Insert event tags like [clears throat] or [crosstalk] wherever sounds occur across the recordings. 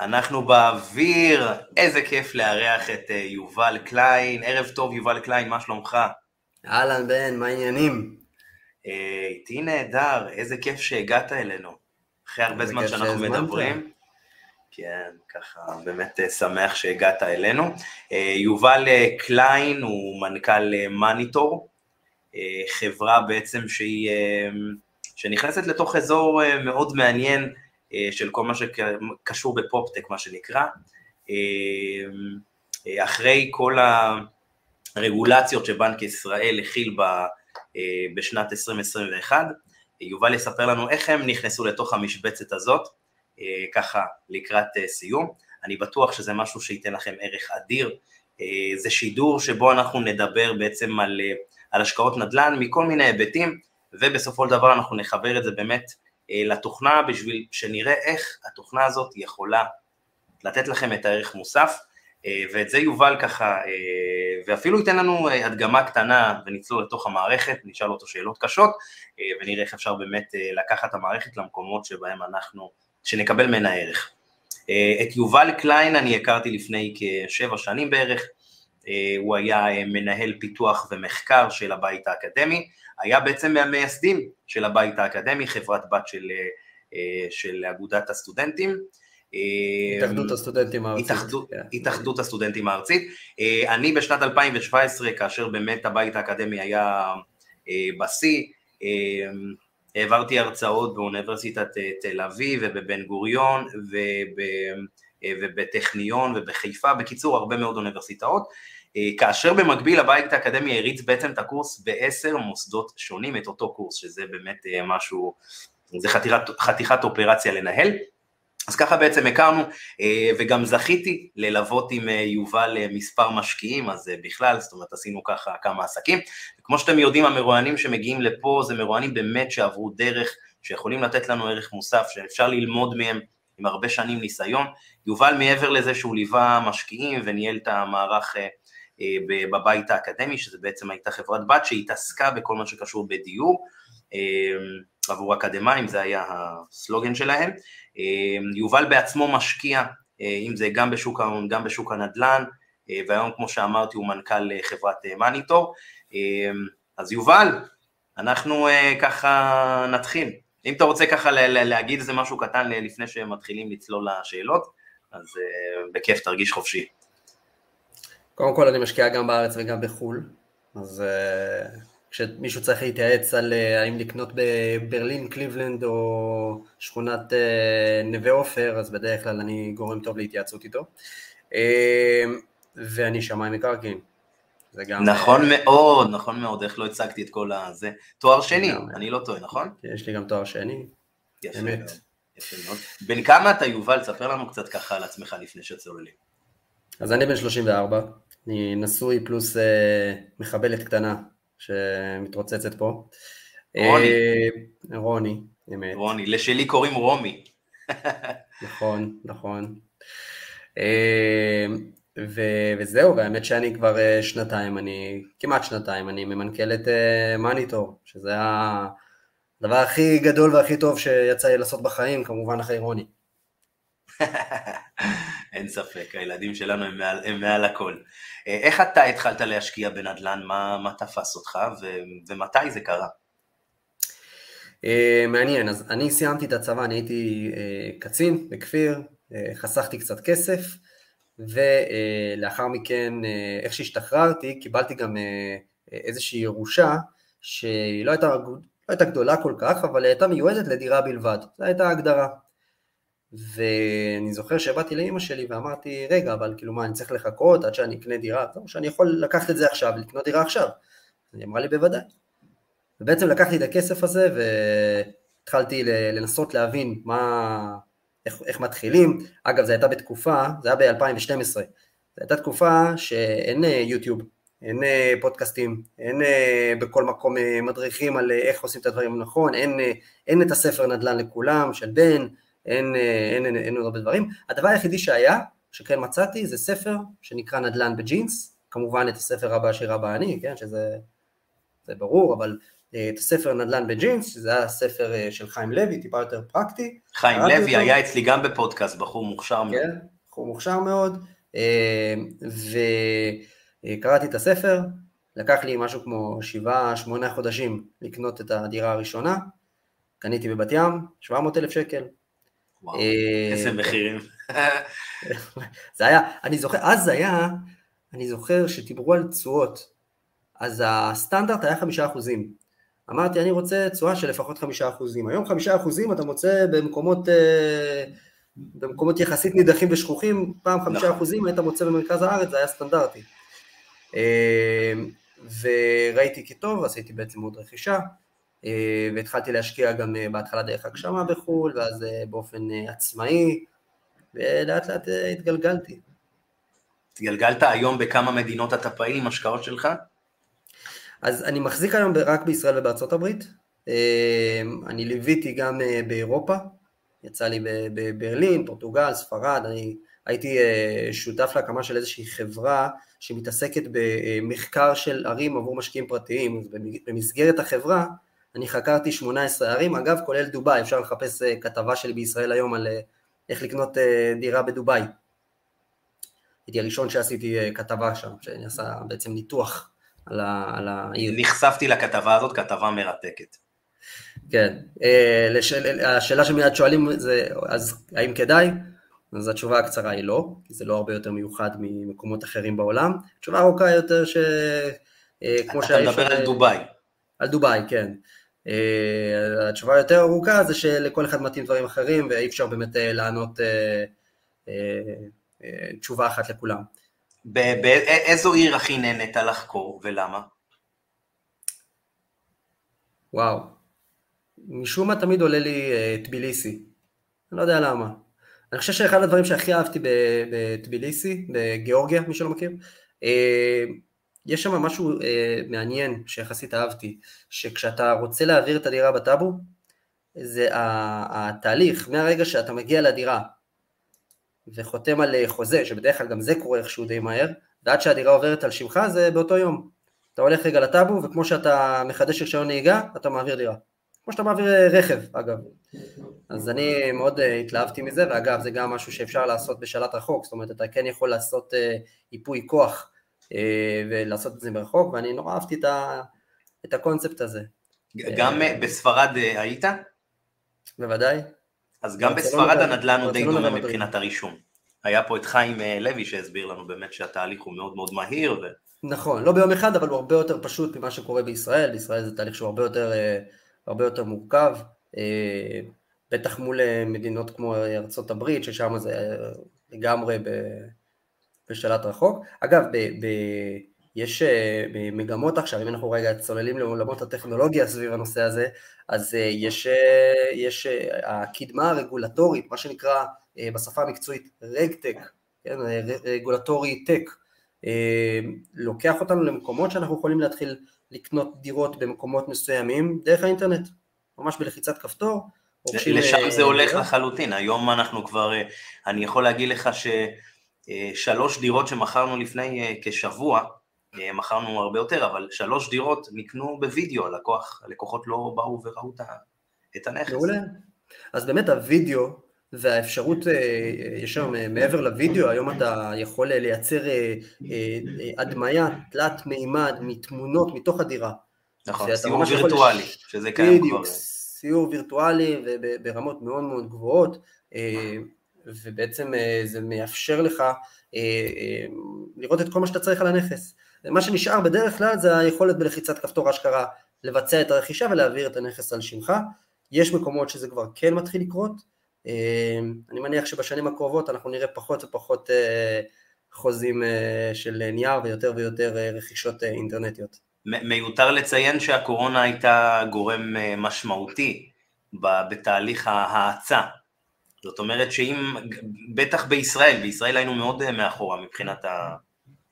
אנחנו באוויר, איזה כיף לארח את אה, יובל קליין. ערב טוב, יובל קליין, מה שלומך? אהלן בן, מה העניינים? אה, איתי נהדר, איזה כיף שהגעת אלינו. אחרי הרבה זמן שאנחנו מדברים. כן, ככה באמת אה, שמח שהגעת אלינו. יובל קליין הוא מנכ"ל Moneytor, חברה בעצם שהיא, שנכנסת לתוך אזור מאוד מעניין, של כל מה שקשור בפופטק, מה שנקרא. אה, אה, אחרי כל הרגולציות שבנק ישראל הכיל בשנת 2021, יובל יספר לנו איך הם נכנסו לתוך המשבצת הזאת, ככה לקראת סיום. אני בטוח שזה משהו שייתן לכם ערך אדיר. זה שידור שבו אנחנו נדבר בעצם על, על השקעות נדל"ן מכל מיני היבטים, ובסופו של דבר אנחנו נחבר את זה באמת אה, לתוכנה בשביל שנראה איך התוכנה הזאת יכולה לתת לכם את הערך מוסף, אה, ואת זה יובל ככה, אה, ואפילו ייתן לנו הדגמה קטנה ונצלול לתוך המערכת, נשאל אותו שאלות קשות, ונראה איך אפשר באמת לקחת את המערכת למקומות שבהם אנחנו, שנקבל ממנה ערך. את יובל קליין אני הכרתי לפני כשבע שנים בערך, הוא היה מנהל פיתוח ומחקר של הבית האקדמי, היה בעצם מהמייסדים של הבית האקדמי, חברת בת של, אה, של אגודת הסטודנטים. התאחדות הסטודנטים הארצית. התאחדות, yeah. כן. התאחדות הסטודנטים הארצית. אה, אני בשנת 2017, כאשר באמת הבית האקדמי היה אה, בשיא, העברתי הרצאות באוניברסיטת תל אביב ובבן גוריון וב, ובטכניון ובחיפה, בקיצור הרבה מאוד אוניברסיטאות. אה, כאשר במקביל הבית האקדמי הריץ בעצם את הקורס בעשר מוסדות שונים, את אותו קורס, שזה באמת אה, משהו, זה חתיכת, חתיכת אופרציה לנהל. אז ככה בעצם הכרנו, אה, וגם זכיתי ללוות עם יובל מספר משקיעים, אז בכלל, זאת אומרת, עשינו ככה כמה עסקים. כמו שאתם יודעים, המרואיינים שמגיעים לפה זה מרואיינים באמת שעברו דרך, שיכולים לתת לנו ערך מוסף, שאפשר ללמוד מהם עם הרבה שנים ניסיון. יובל, מעבר לזה שהוא ליווה משקיעים וניהל את המערך בבית האקדמי, שזה בעצם הייתה חברת בת שהתעסקה בכל מה שקשור בדיור אה, עבור אקדמאים, זה היה הסלוגן שלהם. אה, יובל בעצמו משקיע, אם זה גם בשוק גם בשוק הנדל"ן, והיום כמו שאמרתי הוא מנכ"ל חברת מניטור. אז יובל, אנחנו ככה נתחיל. אם אתה רוצה ככה להגיד איזה משהו קטן לפני שמתחילים לצלול לשאלות, אז בכיף תרגיש חופשי. קודם כל אני משקיע גם בארץ וגם בחו"ל, אז uh, כשמישהו צריך להתייעץ על uh, האם לקנות בברלין, קליבלנד או שכונת uh, נווה עופר, אז בדרך כלל אני גורם טוב להתייעצות איתו. Uh, ואני שמאי מקרקעין. גם... נכון מאוד, נכון מאוד, איך לא הצגתי את כל הזה. תואר שני, אני לא טועה, נכון? יש לי גם תואר שני, יפה אמת. מאוד. יפה מאוד. בן כמה אתה יובל? תספר לנו קצת ככה על עצמך לפני שצוללים. אז אני בן 34, אני נשוי פלוס אה, מחבלת קטנה שמתרוצצת פה. רוני. אה, רוני, אמת. רוני, לשלי קוראים רומי. [laughs] נכון, נכון. אה, ו- וזהו, והאמת שאני כבר אה, שנתיים, אני, כמעט שנתיים, אני ממנכ"ל את אה, מניטור, שזה הדבר הכי גדול והכי טוב שיצא לי לעשות בחיים, כמובן אחרי רוני. אין ספק, הילדים שלנו הם מעל, הם מעל הכל. אה, איך אתה התחלת להשקיע בנדל"ן? מה, מה תפס אותך ו, ומתי זה קרה? Uh, מעניין, אז אני סיימתי את הצבא, אני הייתי uh, קצין בכפיר, uh, חסכתי קצת כסף, ולאחר uh, מכן, uh, איך שהשתחררתי, קיבלתי גם uh, איזושהי ירושה, שהיא לא הייתה, לא הייתה גדולה כל כך, אבל הייתה מיועדת לדירה בלבד, זו הייתה ההגדרה. ואני זוכר שבאתי לאימא שלי ואמרתי, רגע, אבל כאילו מה, אני צריך לחכות עד שאני אקנה דירה? טוב, שאני יכול לקחת את זה עכשיו, לקנות דירה עכשיו. היא אמרה לי, בוודאי. ובעצם לקחתי את הכסף הזה והתחלתי לנסות להבין מה, איך, איך מתחילים. אגב, זו הייתה בתקופה, זה היה ב-2012, זו הייתה תקופה שאין אה, יוטיוב, אין אה, פודקאסטים, אין אה, בכל מקום מדריכים על איך עושים את הדברים נכון, אין, אין את הספר נדל"ן לכולם של בן, אין, אה, אין, אין, אין הרבה דברים. הדבר היחידי שהיה, שכן מצאתי, זה ספר שנקרא נדל"ן בג'ינס, כמובן את הספר הבא שירה בא אני, כן, שזה זה ברור, אבל את הספר נדל"ן בג'ינס, שזה היה ספר של חיים לוי, טיפה יותר פרקטי. חיים לוי אותו. היה אצלי גם בפודקאסט, בחור מוכשר מאוד. כן, בחור מוכשר מאוד, וקראתי את הספר, לקח לי משהו כמו שבעה, שמונה חודשים לקנות את הדירה הראשונה, קניתי בבת ים, 700 אלף שקל. וואו, איזה מחירים. [laughs] זה היה, אני זוכר, אז זה היה, אני זוכר שדיברו על תשואות, אז הסטנדרט היה חמישה אחוזים. אמרתי, אני רוצה תשואה של לפחות חמישה אחוזים. היום חמישה אחוזים אתה מוצא במקומות, אה, במקומות יחסית נידחים ושכוחים, פעם חמישה נכון. אחוזים היית מוצא במרכז הארץ, זה היה סטנדרטי. אה, וראיתי כי טוב, עשיתי בעצם עוד רכישה, אה, והתחלתי להשקיע גם בהתחלה דרך הגשמה בחו"ל, ואז באופן עצמאי, ולאט לאט התגלגלתי. התגלגלת היום בכמה מדינות אתה פעיל עם השקעות שלך? אז אני מחזיק היום רק בישראל ובארצות הברית, אה, אני ליוויתי גם אה, באירופה, יצא לי בברלין, פורטוגל, ספרד, אני הייתי אה, שותף להקמה של איזושהי חברה שמתעסקת במחקר של ערים עבור משקיעים פרטיים, אז במסגרת החברה אני חקרתי 18 ערים, אגב כולל דובאי, אפשר לחפש כתבה שלי בישראל היום על איך לקנות דירה בדובאי. הייתי הראשון שעשיתי כתבה שם, שאני עשה בעצם ניתוח על העיר. נחשפתי לכתבה הזאת, כתבה מרתקת. כן, אה, לשאל, השאלה שמיד שואלים זה, אז האם כדאי? אז התשובה הקצרה היא לא, כי זה לא הרבה יותר מיוחד ממקומות אחרים בעולם. תשובה ארוכה יותר ש... אה, כמו אתה מדבר על דובאי. על דובאי, כן. אה, התשובה היותר ארוכה זה שלכל אחד מתאים דברים אחרים ואי אפשר באמת לענות תשובה אחת לכולם. באיזו עיר הכי נהנית לחקור ולמה? וואו, משום מה תמיד עולה לי טביליסי, אני לא יודע למה. אני חושב שאחד הדברים שהכי אהבתי בטביליסי, בגיאורגיה, מי שלא מכיר, יש שם משהו uh, מעניין שיחסית אהבתי, שכשאתה רוצה להעביר את הדירה בטאבו, זה התהליך, מהרגע שאתה מגיע לדירה וחותם על אה, חוזה, שבדרך כלל גם זה קורה איכשהו די מהר, ועד שהדירה עוברת על שמך זה באותו יום. אתה הולך רגע לטאבו, וכמו שאתה מחדש רישיון נהיגה, אתה מעביר דירה. כמו שאתה מעביר אה, רכב, אגב. אז אני מאוד אה, התלהבתי מזה, ואגב, זה גם משהו שאפשר לעשות בשלט רחוק, זאת אומרת, אתה כן יכול לעשות ייפוי כוח ולעשות את זה מרחוק, ואני נורא אהבתי את, ה, את הקונספט הזה. גם בספרד היית? בוודאי. אז גם בספרד הנדל"ן הוא די דומה מבחינת הרישום. היה פה את חיים אה, לוי שהסביר לנו באמת שהתהליך הוא מאוד מאוד מהיר. ו... נכון, לא ביום אחד, אבל הוא הרבה יותר פשוט ממה שקורה בישראל. בישראל זה תהליך שהוא הרבה יותר, אה, הרבה יותר מורכב. אה, בטח מול מדינות כמו ארצות הברית, ששם זה לגמרי בשלט רחוק. אגב, ב, ב, יש מגמות עכשיו, אם אנחנו רגע צוללים לעולמות הטכנולוגיה סביב הנושא הזה, אז אה, יש, אה, יש אה, הקדמה הרגולטורית, מה שנקרא בשפה המקצועית רגטק, כן, רגולטורי טק, לוקח אותנו למקומות שאנחנו יכולים להתחיל לקנות דירות במקומות מסוימים דרך האינטרנט, ממש בלחיצת כפתור. לשם זה הולך לחלוטין, היום אנחנו כבר, אני יכול להגיד לך ששלוש דירות שמכרנו לפני כשבוע, אה, מכרנו הרבה יותר, אבל שלוש דירות נקנו בווידאו, הלקוח, הלקוחות לא באו וראו את הנכס. מעולה. אז באמת הווידאו והאפשרות, אה, יש שם אה, מעבר לוידאו, היום אתה יכול לייצר הדמיה תלת מימד מתמונות מתוך הדירה. נכון, סיור וירטואלי, לש... שזה קיים כבר. בדיוק, סיור וירטואלי וברמות מאוד מאוד גבוהות, ובעצם זה מאפשר לך לראות את כל מה שאתה צריך על הנכס. מה שנשאר בדרך כלל זה היכולת בלחיצת כפתור אשכרה לבצע את הרכישה ולהעביר את הנכס על שמך. יש מקומות שזה כבר כן מתחיל לקרות, אה, אני מניח שבשנים הקרובות אנחנו נראה פחות ופחות אה, חוזים אה, של נייר ויותר ויותר רכישות אינטרנטיות. מיותר לציין שהקורונה הייתה גורם משמעותי בתהליך ההאצה. זאת אומרת שאם, בטח בישראל, בישראל היינו מאוד מאחורה מבחינת ה...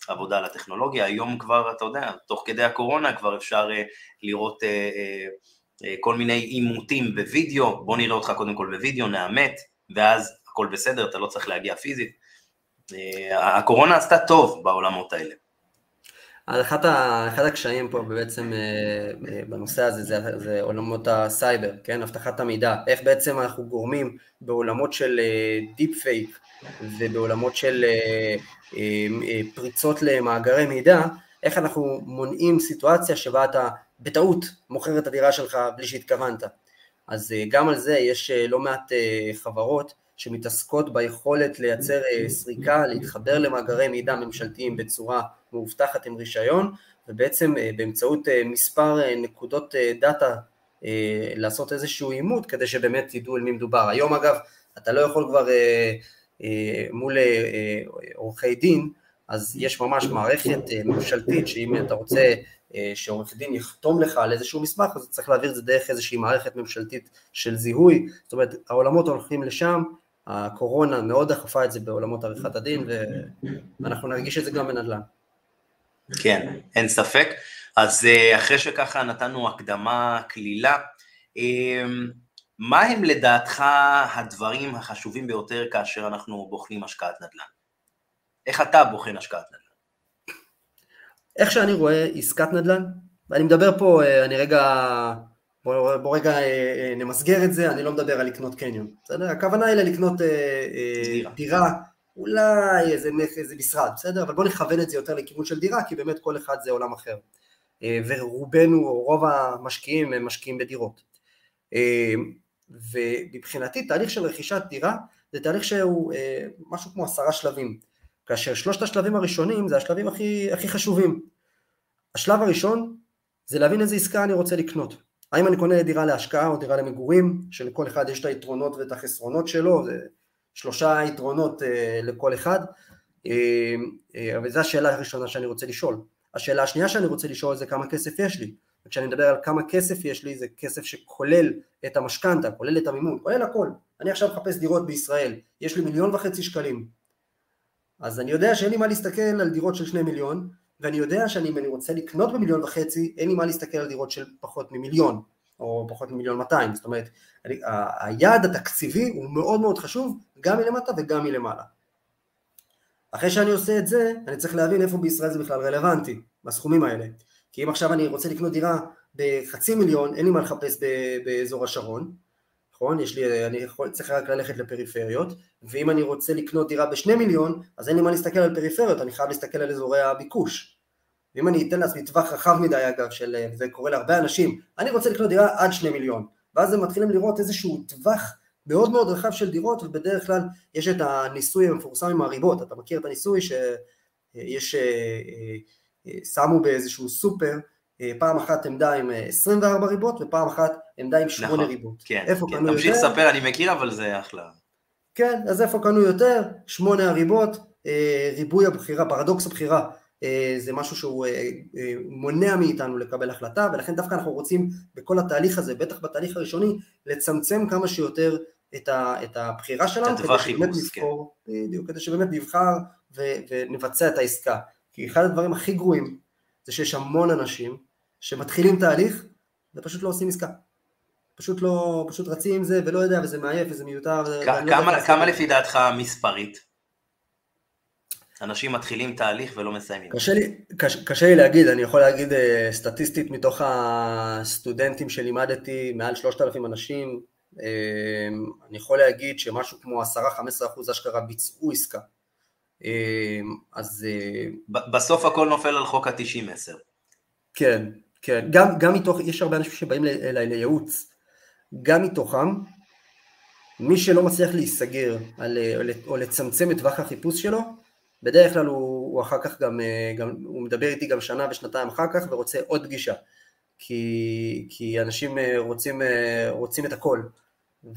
עבודה על הטכנולוגיה, היום כבר, אתה יודע, תוך כדי הקורונה כבר אפשר uh, לראות uh, כל מיני עימותים בווידאו, בוא נראה אותך קודם כל בווידאו, נאמת, ואז הכל בסדר, אתה לא צריך להגיע פיזית. הקורונה עשתה טוב בעולמות האלה. אז אחד, ה, אחד הקשיים פה בעצם אה, אה, בנושא הזה זה, זה עולמות הסייבר, כן? אבטחת המידע, איך בעצם אנחנו גורמים בעולמות של deep אה, פייק ובעולמות של פריצות למאגרי מידע, איך אנחנו מונעים סיטואציה שבה אתה בטעות מוכר את הדירה שלך בלי שהתכוונת. אז גם על זה יש לא מעט חברות שמתעסקות ביכולת לייצר סריקה, להתחבר למאגרי מידע ממשלתיים בצורה מאובטחת עם רישיון, ובעצם אה, באמצעות אה, מספר אה, נקודות דאטה לעשות איזשהו עימות כדי שבאמת ידעו על מי מדובר. היום אגב, אתה לא יכול כבר מול עורכי דין, אז יש ממש מערכת ממשלתית שאם אתה רוצה שעורך דין יחתום לך על איזשהו מסמך, אז צריך להעביר את זה דרך איזושהי מערכת ממשלתית של זיהוי, זאת אומרת העולמות הולכים לשם, הקורונה מאוד דחפה את זה בעולמות עריכת הדין ואנחנו נרגיש את זה גם בנדל"ן. כן, אין ספק. אז אה, אחרי שככה נתנו הקדמה קלילה, אמ, מה הם לדעתך הדברים החשובים ביותר כאשר אנחנו בוחנים השקעת נדל"ן? איך אתה בוחן השקעת נדל"ן? איך שאני רואה עסקת נדל"ן, ואני מדבר פה, אה, אני רגע, בוא, בוא רגע אה, נמסגר את זה, אני לא מדבר על לקנות קניון, בסדר? הכוונה היא לקנות דירה, דירה אולי איזה, איזה משרד, בסדר? אבל בואו נכוון את זה יותר לכיוון של דירה, כי באמת כל אחד זה עולם אחר. אה, ורובנו, או רוב המשקיעים הם משקיעים בדירות. אה, ומבחינתי תהליך של רכישת דירה זה תהליך שהוא אה, משהו כמו עשרה שלבים, כאשר שלושת השלבים הראשונים זה השלבים הכי, הכי חשובים. השלב הראשון זה להבין איזה עסקה אני רוצה לקנות. האם אני קונה דירה להשקעה או דירה למגורים, שלכל אחד יש את היתרונות ואת החסרונות שלו, זה שלושה יתרונות אה, לכל אחד, אה, אה, אבל זו השאלה הראשונה שאני רוצה לשאול. השאלה השנייה שאני רוצה לשאול זה כמה כסף יש לי. וכשאני מדבר על כמה כסף יש לי, זה כסף שכולל את המשכנתה, כולל את המימון, כולל הכל. אני עכשיו מחפש דירות בישראל, יש לי מיליון וחצי שקלים. אז אני יודע שאין לי מה להסתכל על דירות של שני מיליון, ואני יודע שאם אני רוצה לקנות במיליון וחצי, אין לי מה להסתכל על דירות של פחות ממיליון. או פחות ממיליון 200, זאת אומרת היעד התקציבי הוא מאוד מאוד חשוב גם מלמטה וגם מלמעלה. אחרי שאני עושה את זה, אני צריך להבין איפה בישראל זה בכלל רלוונטי, בסכומים האלה. כי אם עכשיו אני רוצה לקנות דירה בחצי מיליון, אין לי מה לחפש באזור השרון, נכון? יש לי, אני יכול, צריך רק ללכת לפריפריות, ואם אני רוצה לקנות דירה בשני מיליון, אז אין לי מה להסתכל על פריפריות, אני חייב להסתכל על אזורי הביקוש. ואם אני אתן לעצמי טווח רחב מדי אגב, של, זה קורה להרבה אנשים, אני רוצה לקנות דירה עד שני מיליון, ואז הם מתחילים לראות איזשהו טווח מאוד מאוד רחב של דירות, ובדרך כלל יש את הניסוי המפורסם עם הריבות, אתה מכיר את הניסוי שיש, אה, אה, אה, שמו באיזשהו סופר, פעם אחת עמדה עם 24 ריבות ופעם אחת עמדה עם 8 נכון, ריבות. כן, איפה כן, קנו תמשיך יותר? לספר, אני מכיר אבל זה אחלה. כן, אז איפה קנו יותר? 8 הריבות, ריבוי הבחירה, פרדוקס הבחירה אה, זה משהו שהוא אה, אה, מונע מאיתנו לקבל החלטה ולכן דווקא אנחנו רוצים בכל התהליך הזה, בטח בתהליך הראשוני, לצמצם כמה שיותר את, ה, את הבחירה שלנו, כדי שבאמת. נבחור, כן. בדיוק, כדי שבאמת נבחר ו, ונבצע את העסקה. כי אחד הדברים הכי גרועים זה שיש המון אנשים שמתחילים תהליך ופשוט לא עושים עסקה. פשוט לא, פשוט רצים עם זה ולא יודע וזה מעייף וזה מיותר. כמה, לא כמה לפי דעתך מספרית? אנשים מתחילים תהליך ולא מסיימים. קשה לי, קשה, קשה לי להגיד, אני יכול להגיד אה, סטטיסטית מתוך הסטודנטים שלימדתי, מעל 3,000 אנשים, אה, אני יכול להגיד שמשהו כמו 10-15% אשכרה ביצעו עסקה. אה, אז... בסוף הכל נופל על חוק ה-90-10. כן, כן, גם, גם מתוך, יש הרבה אנשים שבאים אליי לייעוץ, גם מתוכם, מי שלא מצליח להיסגר על, או לצמצם את טווח החיפוש שלו, בדרך כלל הוא, הוא אחר כך גם, אה, גם, הוא מדבר איתי גם שנה ושנתיים אחר כך ורוצה עוד פגישה, כי, כי אנשים אה, רוצים, אה, רוצים את הכל,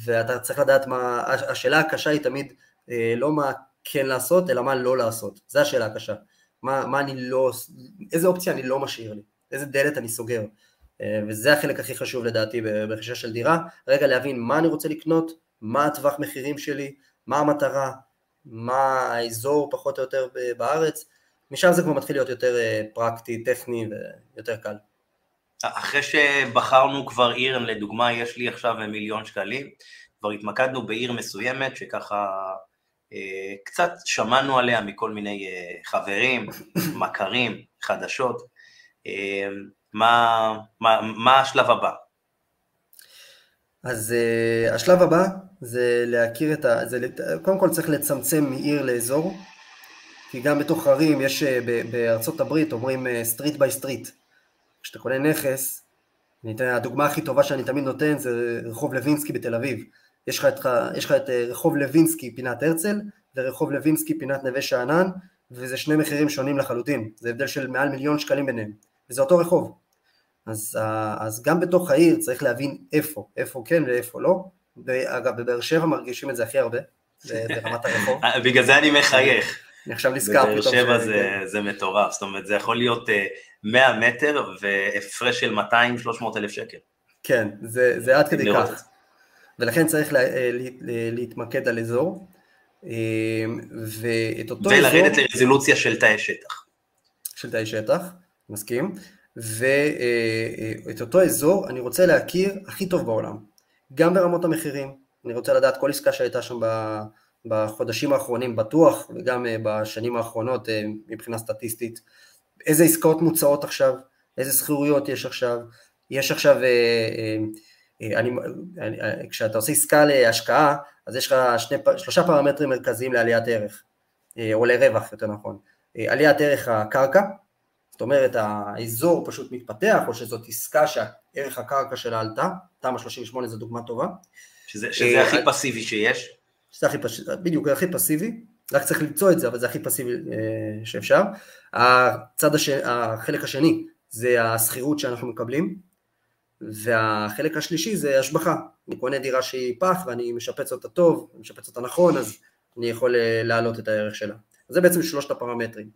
ואתה צריך לדעת מה, השאלה הקשה היא תמיד לא מה כן לעשות, אלא מה לא לעשות, זו השאלה הקשה, מה, מה אני לא, איזה אופציה אני לא משאיר לי, איזה דלת אני סוגר, וזה החלק הכי חשוב לדעתי ברכישה של דירה, רגע להבין מה אני רוצה לקנות, מה הטווח מחירים שלי, מה המטרה, מה האזור פחות או יותר בארץ, משם זה כבר מתחיל להיות יותר אה, פרקטי, טכני ויותר קל. אחרי שבחרנו כבר עיר, לדוגמה יש לי עכשיו מיליון שקלים, כבר התמקדנו בעיר מסוימת שככה אה, קצת שמענו עליה מכל מיני אה, חברים, [laughs] מכרים, חדשות. אה, מה, מה, מה השלב הבא? אז uh, השלב הבא זה להכיר את ה... זה, קודם כל צריך לצמצם מעיר לאזור, כי גם בתוך ערים יש, בארצות הברית אומרים street by street. כשאתה קונה נכס, אני אתן, הדוגמה הכי טובה שאני תמיד נותן זה רחוב לוינסקי בתל אביב. יש לך את, יש לך את רחוב לוינסקי פינת הרצל, ורחוב לוינסקי פינת נווה שאנן, וזה שני מחירים שונים לחלוטין, זה הבדל של מעל מיליון שקלים ביניהם, וזה אותו רחוב. אז, אז גם בתוך העיר צריך להבין איפה, איפה כן ואיפה לא. אגב, בבאר שבע מרגישים את זה הכי הרבה, ברמת הרחוב. [laughs] בגלל זה אני מחייך. אני עכשיו נזכר פתאום. בבאר שבע זה, זה מטורף, זאת אומרת זה יכול להיות 100 אה, מטר והפרש של 200-300 אלף שקל. כן, זה, זה עד כדי כך. ולכן צריך לה, אה, לה, להתמקד על אזור. אה, ואת אותו ולרדת אזור... ולרדת לרזולוציה של תאי שטח. של תאי שטח, מסכים. ואת אותו אזור אני רוצה להכיר הכי טוב בעולם, גם ברמות המחירים, אני רוצה לדעת כל עסקה שהייתה שם בחודשים האחרונים בטוח, וגם אה, בשנים האחרונות אה, מבחינה סטטיסטית, איזה עסקאות מוצעות עכשיו, איזה שכירויות יש עכשיו, יש עכשיו, אה, אני, כשאתה עושה עסקה להשקעה, אז יש לך שני, שלושה פרמטרים מרכזיים לעליית ערך, או לרווח יותר נכון, עליית ערך הקרקע, זאת אומרת האזור פשוט מתפתח, או שזאת עסקה שערך הקרקע שלה עלתה, תמ"א 38 זו דוגמה טובה. שזה, שזה הכי פסיבי שיש. שזה הכי פסיבי, בדיוק, הכי פסיבי, רק צריך למצוא את זה, אבל זה הכי פסיבי אה, שאפשר. הצד הש... החלק השני זה השכירות שאנחנו מקבלים, והחלק השלישי זה השבחה. אני קונה דירה שהיא פח ואני משפץ אותה טוב, משפץ אותה נכון, אז אני יכול אה, להעלות את הערך שלה. זה בעצם שלושת הפרמטרים.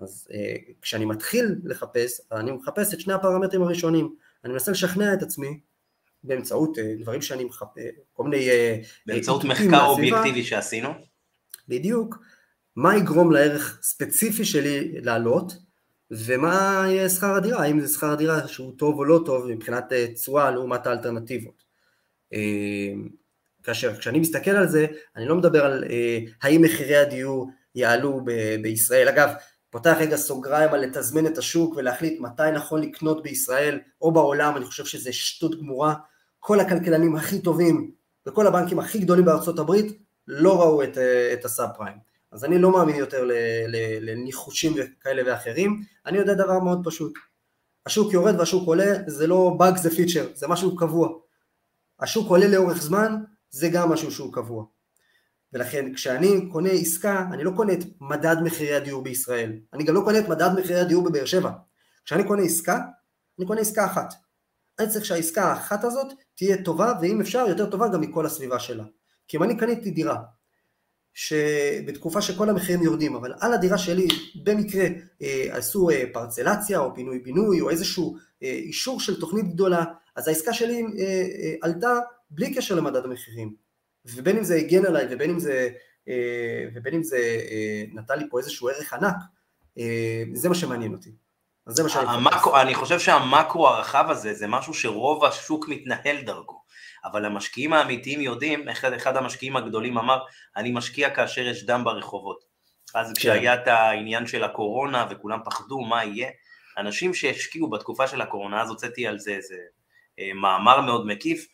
אז אה, כשאני מתחיל לחפש, אני מחפש את שני הפרמטרים הראשונים. אני מנסה לשכנע את עצמי באמצעות אה, דברים שאני מחפש, כל מיני... אה, באמצעות מחקר אובייקטיבי שעשינו. בדיוק. מה יגרום לערך ספציפי שלי לעלות, ומה יהיה שכר הדירה, האם זה שכר הדירה שהוא טוב או לא טוב מבחינת תשואה לעומת האלטרנטיבות. כאשר כשאני מסתכל על זה, אני לא מדבר על האם מחירי הדיור יעלו ב- בישראל. אגב, פותח רגע סוגריים על לתזמן את השוק ולהחליט מתי נכון לקנות בישראל או בעולם, אני חושב שזה שטות גמורה. כל הכלכלנים הכי טובים וכל הבנקים הכי גדולים בארצות הברית לא ראו את, את הסאב פריים. אז אני לא מאמין יותר לניחושים כאלה ואחרים, אני יודע דבר מאוד פשוט. השוק יורד והשוק עולה, זה לא באג זה פיצ'ר, זה משהו קבוע. השוק עולה לאורך זמן, זה גם משהו שהוא קבוע. ולכן כשאני קונה עסקה, אני לא קונה את מדד מחירי הדיור בישראל, אני גם לא קונה את מדד מחירי הדיור בבאר שבע. כשאני קונה עסקה, אני קונה עסקה אחת. אני צריך שהעסקה האחת הזאת תהיה טובה, ואם אפשר, יותר טובה גם מכל הסביבה שלה. כי אם אני קניתי דירה, שבתקופה שכל המחירים יורדים, אבל על הדירה שלי במקרה אה, עשו אה, פרצלציה או פינוי בינוי או איזשהו אה, אישור של תוכנית גדולה, אז העסקה שלי אה, אה, עלתה בלי קשר למדד המחירים. ובין אם זה הגן עליי ובין אם זה, אה, ובין אם זה אה, נתן לי פה איזשהו ערך ענק, אה, זה מה שמעניין אותי. אז זה מה שאני המקרו, אני חושב שהמקרו הרחב הזה זה משהו שרוב השוק מתנהל דרכו, אבל המשקיעים האמיתיים יודעים, אחד, אחד המשקיעים הגדולים אמר, אני משקיע כאשר יש דם ברחובות. אז כן. כשהיה את העניין של הקורונה וכולם פחדו מה יהיה, אנשים שהשקיעו בתקופה של הקורונה, אז הוצאתי על זה איזה מאמר מאוד מקיף, אה,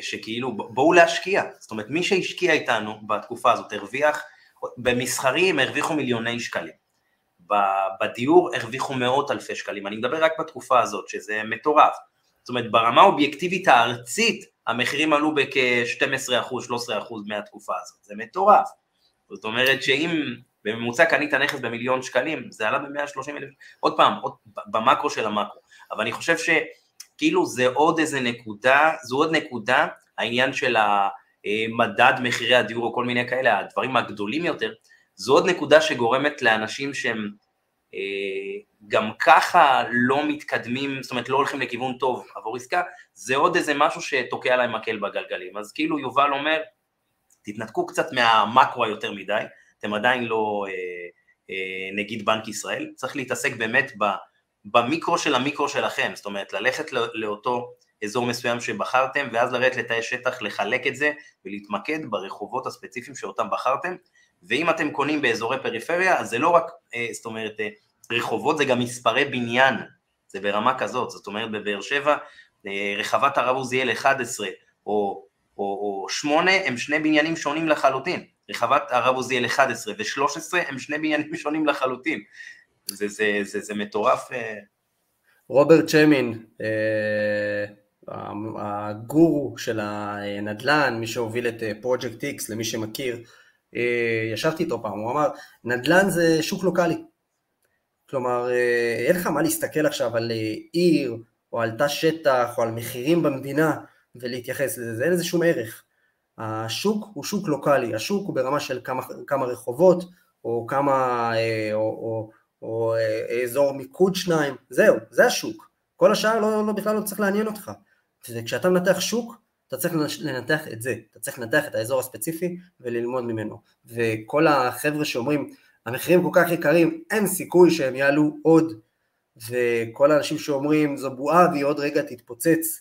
שכאילו בואו להשקיע, זאת אומרת מי שהשקיע איתנו בתקופה הזאת הרוויח, במסחרים הרוויחו מיליוני שקלים, בדיור הרוויחו מאות אלפי שקלים, אני מדבר רק בתקופה הזאת שזה מטורף, זאת אומרת ברמה האובייקטיבית הארצית המחירים עלו בכ-12%, 13% מהתקופה הזאת, זה מטורף, זאת אומרת שאם בממוצע קנית נכס במיליון שקלים, זה עלה ב-130 אלף, עוד פעם, עוד, במקרו של המקרו, אבל אני חושב ש... כאילו זה עוד איזה נקודה, זו עוד נקודה, העניין של המדד מחירי הדיור או כל מיני כאלה, הדברים הגדולים יותר, זו עוד נקודה שגורמת לאנשים שהם אה, גם ככה לא מתקדמים, זאת אומרת לא הולכים לכיוון טוב עבור עסקה, זה עוד איזה משהו שתוקע להם מקל בגלגלים. אז כאילו יובל אומר, תתנתקו קצת מהמקרו היותר מדי, אתם עדיין לא אה, אה, נגיד בנק ישראל, צריך להתעסק באמת ב... במיקרו של המיקרו שלכם, זאת אומרת ללכת לאותו אזור מסוים שבחרתם ואז לרדת לתאי שטח, לחלק את זה ולהתמקד ברחובות הספציפיים שאותם בחרתם. ואם אתם קונים באזורי פריפריה אז זה לא רק, אה, זאת אומרת, אה, רחובות זה גם מספרי בניין, זה ברמה כזאת, זאת אומרת בבאר שבע אה, רחבת הרב עוזיאל 11 או, או, או 8 הם שני בניינים שונים לחלוטין, רחבת הרב עוזיאל 11 ו-13 הם שני בניינים [laughs] שונים לחלוטין, זה, זה, זה, זה מטורף. אה. רוברט צ'מין, הגורו של הנדל"ן, מי שהוביל את פרויקט איקס, למי שמכיר, ישבתי איתו פעם, הוא אמר, נדל"ן זה שוק לוקאלי. כלומר, אה, אין לך מה להסתכל עכשיו על אה, עיר, או על תא שטח, או על מחירים במדינה, ולהתייחס לזה, זה אין לזה שום ערך. השוק הוא שוק לוקאלי, השוק הוא ברמה של כמה, כמה רחובות, או כמה, אה, או, או, או אזור מיקוד שניים, זהו, זה השוק. כל השאר לא, לא בכלל לא צריך לעניין אותך. וכשאתה מנתח שוק, אתה צריך לנתח את זה, אתה צריך לנתח את האזור הספציפי וללמוד ממנו. וכל החבר'ה שאומרים, המחירים כל כך יקרים, אין סיכוי שהם יעלו עוד, וכל האנשים שאומרים זו בועה והיא עוד רגע תתפוצץ,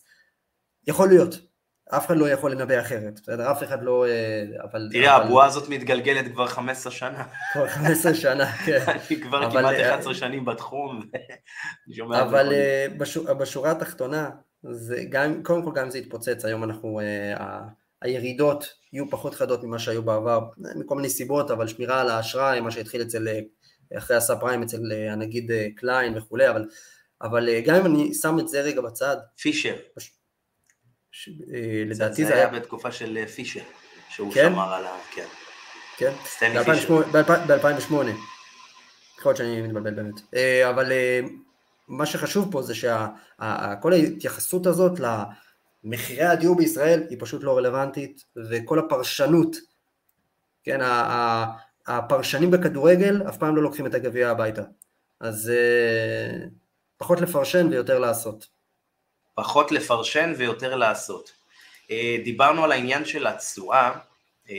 יכול להיות, אף אחד לא יכול לנבא אחרת, בסדר? אף אחד לא... אה, אבל... תראה, אבל... הבועה הזאת מתגלגלת כבר 15 שנה. כבר 15 שנה, כן. [laughs] אני כבר אבל... כמעט 11 אה, שנים בתחום, אבל אה, בשורה, התחתונה, זה גם, קודם כל גם זה יתפוצץ, היום אנחנו, הירידות יהיו פחות חדות ממה שהיו בעבר, מכל מיני סיבות, אבל שמירה על האשראי, מה שהתחיל אצל, אחרי הסאב פריים אצל הנגיד קליין וכולי, אבל, אבל גם אם אני שם את זה רגע בצד. פישר. פש... ש... לדעתי זה, זה היה בתקופה של פישר, שהוא כן? שמר על ה... כן. כן? ב-2008. יכול להיות שאני מתבלבל באמת. אבל מה שחשוב פה זה שכל ההתייחסות הזאת מחירי הדיור בישראל היא פשוט לא רלוונטית, וכל הפרשנות, כן, הפרשנים בכדורגל אף פעם לא לוקחים את הגביע הביתה. אז אה, פחות לפרשן ויותר לעשות. פחות לפרשן ויותר לעשות. אה, דיברנו על העניין של התשואה, אה,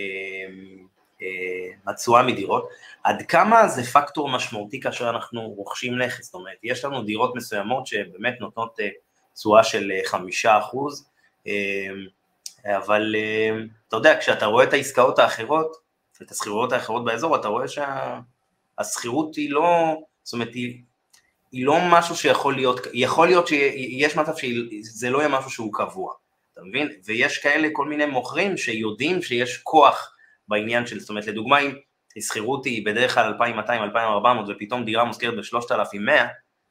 התשואה מדירות, עד כמה זה פקטור משמעותי כאשר אנחנו רוכשים נכס, זאת אומרת, יש לנו דירות מסוימות שבאמת נותנות תשואה של חמישה אחוז, אבל אתה יודע, כשאתה רואה את העסקאות האחרות, את השכירויות האחרות באזור, אתה רואה שהשכירות היא לא, זאת אומרת, היא, היא לא משהו שיכול להיות, יכול להיות שיש מצב שזה לא יהיה משהו שהוא קבוע, אתה מבין? ויש כאלה כל מיני מוכרים שיודעים שיש כוח בעניין של, זאת אומרת, לדוגמה אם שכירות היא בדרך כלל 2,200-2,400 ופתאום דירה מוזכרת ב-3,100,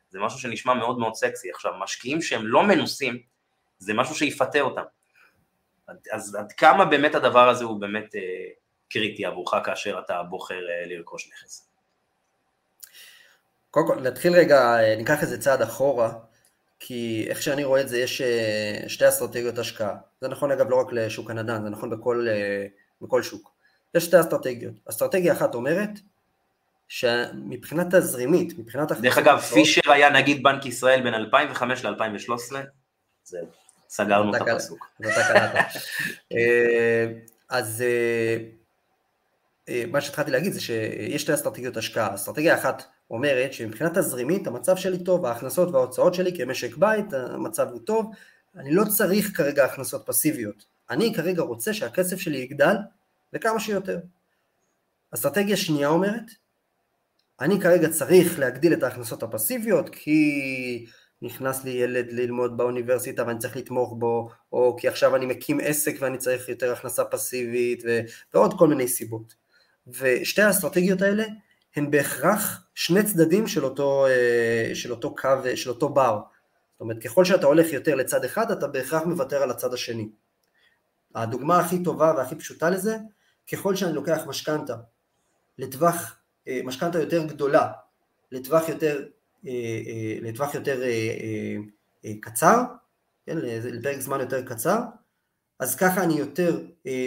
זה משהו שנשמע מאוד מאוד סקסי. עכשיו, משקיעים שהם לא מנוסים, זה משהו שיפתה אותם. אז עד כמה באמת הדבר הזה הוא באמת אה, קריטי עבורך כאשר אתה בוחר אה, לרכוש נכס? קודם כל, נתחיל רגע, אה, ניקח איזה צעד אחורה, כי איך שאני רואה את זה, יש אה, שתי אסטרטגיות השקעה. זה נכון אגב לא רק לשוק הנדל"ן, זה נכון בכל, אה, בכל שוק. יש שתי אסטרטגיות. אסטרטגיה אחת אומרת, שמבחינה תזרימית, מבחינת... דרך אגב, פישר היה נגיד בנק ישראל בין 2005 ל-2013, זהו. סגרנו את הפסוק. [laughs] אה, אז אה, אה, מה שהתחלתי להגיד זה שיש שתי אסטרטגיות השקעה. אסטרטגיה אחת אומרת שמבחינה תזרימית המצב שלי טוב, ההכנסות וההוצאות שלי כמשק בית, המצב הוא טוב, אני לא צריך כרגע הכנסות פסיביות. אני כרגע רוצה שהכסף שלי יגדל וכמה שיותר. אסטרטגיה שנייה אומרת, אני כרגע צריך להגדיל את ההכנסות הפסיביות כי נכנס לי ילד ללמוד באוניברסיטה ואני צריך לתמוך בו, או כי עכשיו אני מקים עסק ואני צריך יותר הכנסה פסיבית, ו... ועוד כל מיני סיבות. ושתי האסטרטגיות האלה הן בהכרח שני צדדים של אותו, אה, של אותו קו, של אותו בר. זאת אומרת, ככל שאתה הולך יותר לצד אחד, אתה בהכרח מוותר על הצד השני. הדוגמה הכי טובה והכי פשוטה לזה, ככל שאני לוקח משכנתה לטווח, אה, משכנתה יותר גדולה, לטווח יותר אה, אה, לטווח יותר אה, קצר, כן, לפרק זמן יותר קצר, אז ככה אני יותר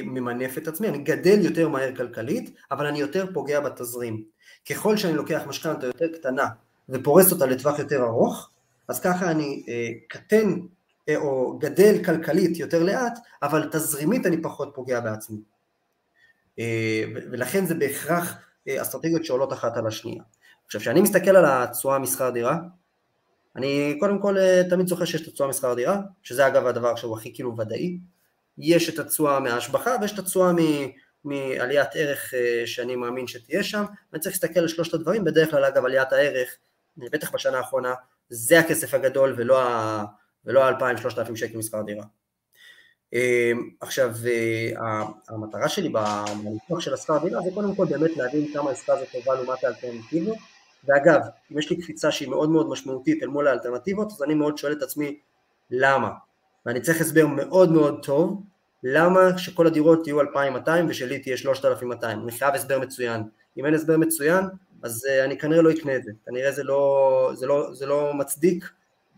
ממנף את עצמי, אני גדל יותר מהר כלכלית, אבל אני יותר פוגע בתזרים. ככל שאני לוקח משכנתה יותר קטנה ופורס אותה לטווח יותר ארוך, אז ככה אני קטן או גדל כלכלית יותר לאט, אבל תזרימית אני פחות פוגע בעצמי. ולכן זה בהכרח אסטרטגיות שעולות אחת על השנייה. עכשיו, כשאני מסתכל על התשואה משכר דירה, אני קודם כל אה, תמיד זוכר שיש את התשואה משכר דירה, שזה אגב הדבר שהוא הכי כאילו ודאי, יש את התשואה מההשבחה ויש את התשואה מעליית ערך אה, שאני מאמין שתהיה שם, ואני צריך להסתכל על שלושת הדברים, בדרך כלל אגב עליית הערך בטח בשנה האחרונה, זה הכסף הגדול ולא ה... ולא 2,000-3,000 שקל מספר דירה. אמ, עכשיו, אה, המטרה שלי בניתוח של השכר דירה זה קודם כל באמת להבין כמה העסקה הזאת טובה לעומת האלטרנטיבות, ואגב, אם יש לי קפיצה שהיא מאוד מאוד משמעותית אל מול האלטרנטיבות, אז אני מאוד שואל את עצמי למה, ואני צריך הסבר מאוד מאוד טוב למה שכל הדירות יהיו 2,200 ושלי תהיה 3,200, אני חייב הסבר מצוין, אם אין הסבר מצוין אז אה, אני כנראה לא אקנה את זה, כנראה זה לא, זה לא, זה לא מצדיק,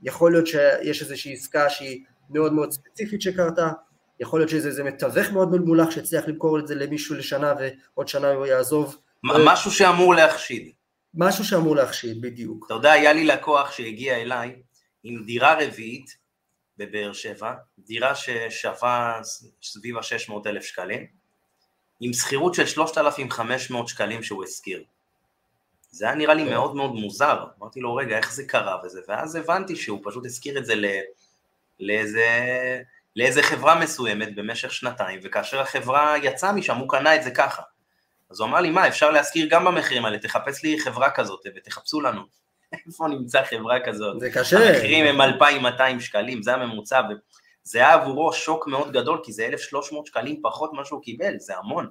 יכול להיות שיש איזושהי עסקה שהיא מאוד מאוד ספציפית שקרתה, יכול להיות שזה איזה מתווך מאוד ממולח שהצליח למכור את זה למישהו לשנה ועוד שנה הוא יעזוב. משהו שאמור להחשיד. משהו שאמור להחשיד, בדיוק. אתה יודע, היה לי לקוח שהגיע אליי עם דירה רביעית בבאר שבע, דירה ששווה סביב ה-600 אלף שקלים, עם שכירות של 3,500 שקלים שהוא השכיר. זה היה נראה לי כן. מאוד מאוד מוזר, אמרתי לו רגע איך זה קרה וזה, ואז הבנתי שהוא פשוט הזכיר את זה ל... לאיזה, לאיזה חברה מסוימת במשך שנתיים, וכאשר החברה יצאה משם הוא קנה את זה ככה. אז הוא אמר לי, מה, אפשר להשכיר גם במחירים האלה, תחפש לי חברה כזאת ותחפשו לנו. איפה נמצא חברה כזאת? זה קשה. המחירים הם 2,200 שקלים, זה הממוצע, וזה היה עבורו שוק מאוד גדול, כי זה 1,300 שקלים פחות ממה שהוא קיבל, זה המון.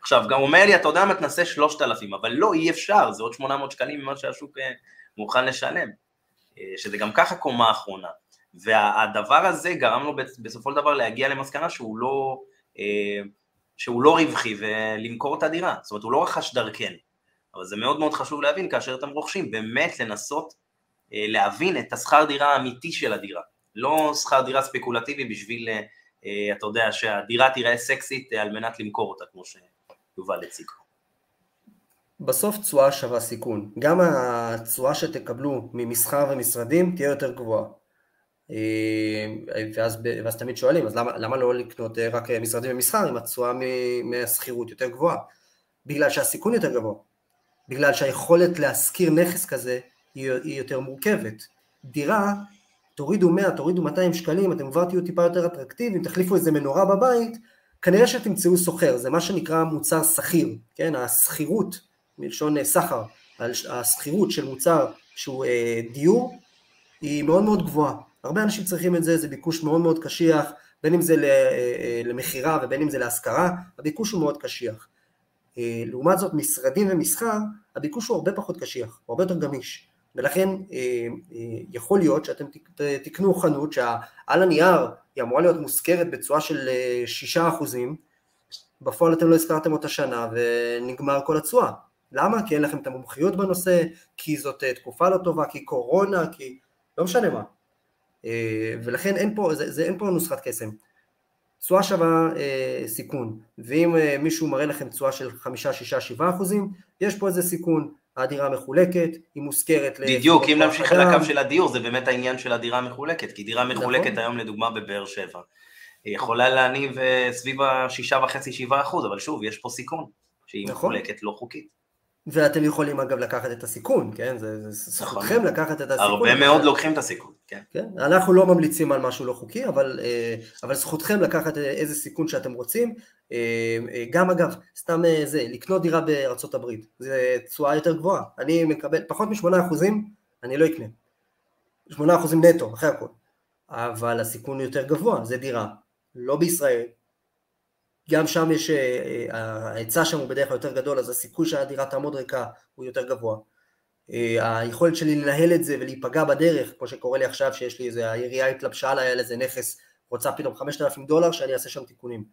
עכשיו, גם אומר לי, אתה יודע מה, תנסה 3,000, אבל לא, אי אפשר, זה עוד 800 שקלים ממה שהשוק אה, מוכן לשלם, אה, שזה גם ככה קומה אחרונה. והדבר הזה גרם לו בסופו של דבר להגיע למסקנה שהוא לא, אה, שהוא לא רווחי ולמכור את הדירה, זאת אומרת הוא לא רכש דרכנו, אבל זה מאוד מאוד חשוב להבין כאשר אתם רוכשים, באמת לנסות אה, להבין את השכר דירה האמיתי של הדירה, לא שכר דירה ספקולטיבי בשביל, אה, אתה יודע, שהדירה תיראה סקסית על מנת למכור אותה, כמו שיובל הציג. בסוף תשואה שווה סיכון, גם התשואה שתקבלו ממסחר ומשרדים תהיה יותר גבוהה. אה, ואז, ואז תמיד שואלים, אז למה, למה לא לקנות אה, רק משרדים ומסחר אם התשואה מהשכירות יותר גבוהה? בגלל שהסיכון יותר גבוה, בגלל שהיכולת להשכיר נכס כזה היא, יותר מורכבת. דירה, תורידו 100, תורידו 200 שקלים, אתם כבר תהיו טיפה יותר אטרקטיביים, תחליפו איזה מנורה בבית, כנראה שתמצאו סוחר, זה מה שנקרא מוצר שכיר, כן, השכירות, מלשון אה, סחר, השכירות של מוצר שהוא אה, דיור, היא מאוד מאוד גבוהה. הרבה אנשים צריכים את זה, זה ביקוש מאוד מאוד קשיח, בין אם זה אה, אה, למכירה ובין אם זה להשכרה, הביקוש הוא מאוד קשיח. אה, לעומת זאת משרדים ומסחר, הביקוש הוא הרבה פחות קשיח, הוא הרבה יותר גמיש. ולכן יכול להיות שאתם תקנו חנות שעל הנייר היא אמורה להיות מושכרת בצורה של 6%, בפועל אתם לא הזכרתם אותה שנה ונגמר כל התשואה. למה? כי אין לכם את המומחיות בנושא, כי זאת תקופה לא טובה, כי קורונה, כי לא משנה מה. אה, ולכן אין פה, זה, זה, אין פה נוסחת קסם. תשואה שווה אה, סיכון, ואם אה, מישהו מראה לכם תשואה של 5, 6, 7 אחוזים, יש פה איזה סיכון, הדירה מחולקת, היא מושכרת בדיוק, אם נמשיך לקו של הדיור, זה באמת העניין של הדירה מחולקת, כי דירה מחולקת נכון. היום לדוגמה בבאר שבע, היא יכולה להניב אה, סביב ה-6.5-7 אחוז, אבל שוב, יש פה סיכון, שהיא נכון. מחולקת לא חוקית. ואתם יכולים אגב לקחת את הסיכון, כן? זה, זה זכותכם נכון. לקחת את הסיכון. הרבה מאוד לוקחים את הסיכון, כן. כן. אנחנו לא ממליצים על משהו לא חוקי, אבל, אה, אבל זכותכם לקחת איזה סיכון שאתם רוצים. אה, אה, גם אגב, סתם זה, לקנות דירה בארצות הברית, זה תשואה יותר גבוהה. אני מקבל, פחות מ-8% אני לא אקנה. 8% נטו, אחרי הכל. אבל הסיכון יותר גבוה, זה דירה. לא בישראל, גם שם יש, אה, אה, ההיצע שם הוא בדרך כלל יותר גדול, אז הסיכוי שהדירה תעמוד ריקה הוא יותר גבוה. אה, היכולת שלי לנהל את זה ולהיפגע בדרך, כמו שקורה לי עכשיו, שיש לי איזה, העירייה התלבשה עליי על איזה נכס, רוצה פתאום 5,000 דולר שאני אעשה שם תיקונים.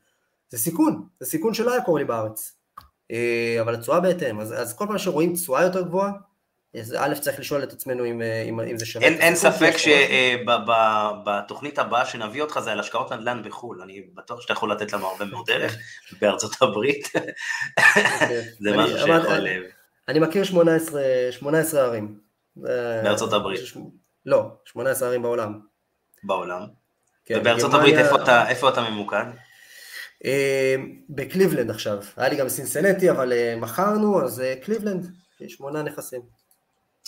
זה סיכון, זה סיכון שלא היה קורה לי בארץ. אבל התשואה בהתאם, אז, אז כל פעם שרואים תשואה יותר גבוהה, אז א' צריך לשאול את עצמנו אם, אם, אם זה שווה. אין, אין ספק שבתוכנית הבאה שנביא אותך זה על השקעות נדל"ן בחו"ל, אני בטוח שאתה יכול לתת לנו הרבה מאוד ערך [laughs] בארצות הברית. [laughs] זה משהו שיכול... אני מכיר 18, 18 ערים. בארצות הברית. לא, 18 ערים בעולם. בעולם. כן, ובארצות הברית איפה אתה, איפה אתה ממוקד? אה, בקליבלנד עכשיו, היה לי גם סינסנטי אבל אה, מכרנו, אז אה, קליבלנד, שמונה נכסים.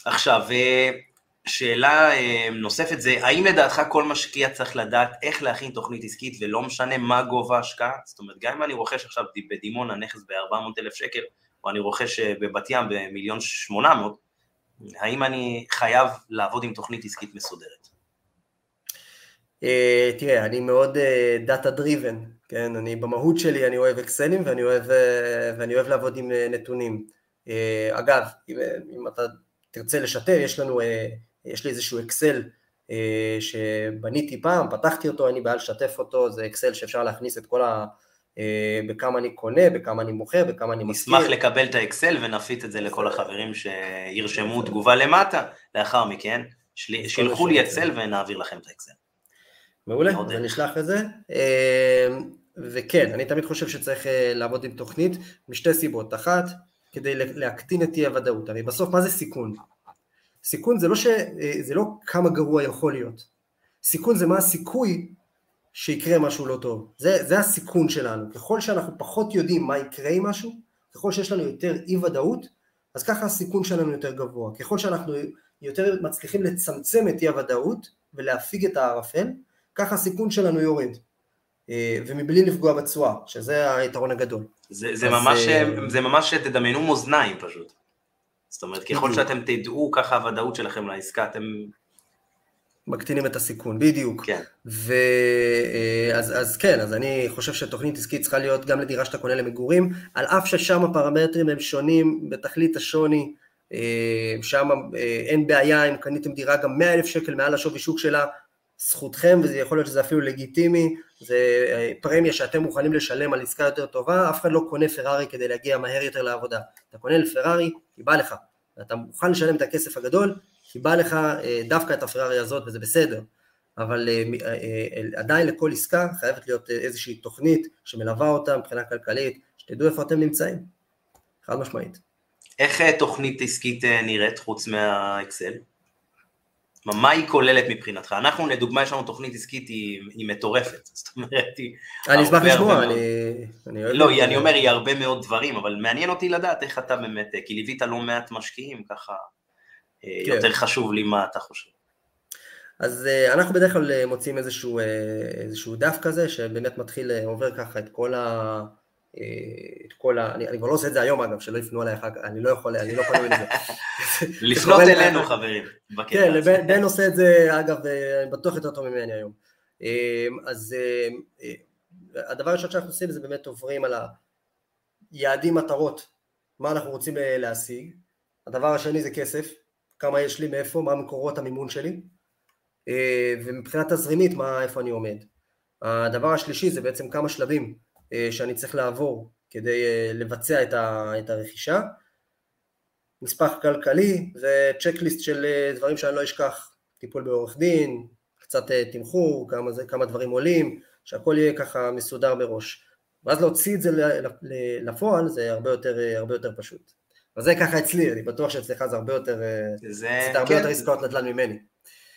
עכשיו, אה, שאלה אה, נוספת זה, האם לדעתך כל משקיע צריך לדעת איך להכין תוכנית עסקית ולא משנה מה גובה ההשקעה? זאת אומרת, גם אם אני רוכש עכשיו בדימונה נכס ב-400 אלף שקל, או אני רוכש אה, בבת ים במיליון 800, האם אני חייב לעבוד עם תוכנית עסקית מסודרת? תראה, אני מאוד data driven, כן? אני במהות שלי, אני אוהב אקסלים ואני אוהב, ואני אוהב לעבוד עם נתונים. אגב, אם, אם אתה תרצה לשתף, יש לנו, אה, יש לי איזשהו אקסל אה, שבניתי פעם, פתחתי אותו, אין לי בעיה לשתף אותו, זה אקסל שאפשר להכניס את כל ה... אה, בכמה אני קונה, בכמה אני מוכר, בכמה אני משכיר. נשמח לקבל את האקסל ונפיץ את זה לכל החברים שירשמו תגובה למטה, לאחר מכן שילחו לי אקסל ונעביר לכם את האקסל. מעולה, אז אני אשלח את זה. אה, וכן, אני תמיד חושב שצריך אה, לעבוד עם תוכנית משתי סיבות. אחת, כדי להקטין את אי הוודאות. הרי בסוף מה זה סיכון? סיכון זה לא, ש... זה לא כמה גרוע יכול להיות. סיכון זה מה הסיכוי שיקרה משהו לא טוב. זה, זה הסיכון שלנו. ככל שאנחנו פחות יודעים מה יקרה עם משהו, ככל שיש לנו יותר אי ודאות, אז ככה הסיכון שלנו יותר גבוה. ככל שאנחנו יותר מצליחים לצמצם את אי הוודאות ולהפיג את הערפל, ככה הסיכון שלנו יורד. אה, ומבלי לפגוע בתשואה, שזה היתרון הגדול. זה, זה, ממש, אה, זה ממש תדמיינו מאזניים פשוט. זאת אומרת, ככל שאתם תדעו ככה הוודאות שלכם לעסקה, אתם מקטינים את הסיכון, בדיוק. כן. ואז אה, אז כן, אז אני חושב שתוכנית עסקית צריכה להיות גם לדירה שאתה קונה למגורים, על אף ששם הפרמטרים הם שונים בתכלית השוני, אה, שם אה, אין בעיה אם קניתם דירה גם 100 אלף שקל מעל השווי שוק שלה, זכותכם, וזה יכול להיות שזה אפילו לגיטימי, זה פרמיה שאתם מוכנים לשלם על עסקה יותר טובה, אף אחד לא קונה פרארי כדי להגיע מהר יותר לעבודה. אתה קונה לפרארי, כי בא לך, ואתה מוכן לשלם את הכסף הגדול, כי בא לך אה, דווקא את הפרארי הזאת וזה בסדר, אבל אה, אה, עדיין לכל עסקה חייבת להיות איזושהי תוכנית שמלווה אותה מבחינה כלכלית, שתדעו איפה אתם נמצאים, חד משמעית. איך תוכנית עסקית נראית חוץ מהאקסל? מה היא כוללת מבחינתך? אנחנו לדוגמה יש לנו תוכנית עסקית היא, היא מטורפת, [laughs] זאת אומרת היא... אני אשמח לשמוע, אני... אני לא, אני אומר היא הרבה מאוד דברים, אבל מעניין אותי לדעת איך אתה באמת, כי ליווית לא מעט משקיעים ככה, אה, כן. יותר חשוב לי מה אתה חושב. אז uh, אנחנו בדרך כלל אה, מוצאים איזשהו, איזשהו דף כזה, שבאמת מתחיל, עובר ככה את כל ה... uh, את כל ה... אני, אני כבר לא עושה את זה היום אגב, שלא יפנו עליי אחר כך, אני לא יכול, אני לא יכול לזה. [laughs] לפנות אלינו חברים, כן, בן עושה את זה, אגב, אני בטוח יותר טוב ממני היום. אז הדבר הראשון שאנחנו עושים זה באמת עוברים על היעדים מטרות, מה אנחנו רוצים להשיג. הדבר השני זה כסף, כמה יש לי, מאיפה, מה מקורות המימון שלי, אה, ומבחינה תזרימית, מה, איפה אני עומד. הדבר השלישי זה בעצם כמה שלבים אה, שאני צריך לעבור כדי אה, לבצע את הרכישה. נספח כלכלי וצ'קליסט של דברים שאני לא אשכח, טיפול בעורך דין, קצת תמחור, כמה, זה, כמה דברים עולים, שהכל יהיה ככה מסודר בראש. ואז להוציא את זה לפועל זה הרבה יותר, הרבה יותר פשוט. אז זה ככה אצלי, אני בטוח שאצלך זה הרבה יותר, אה, זה הרבה כן. יותר עסקאות נדל"ן ממני.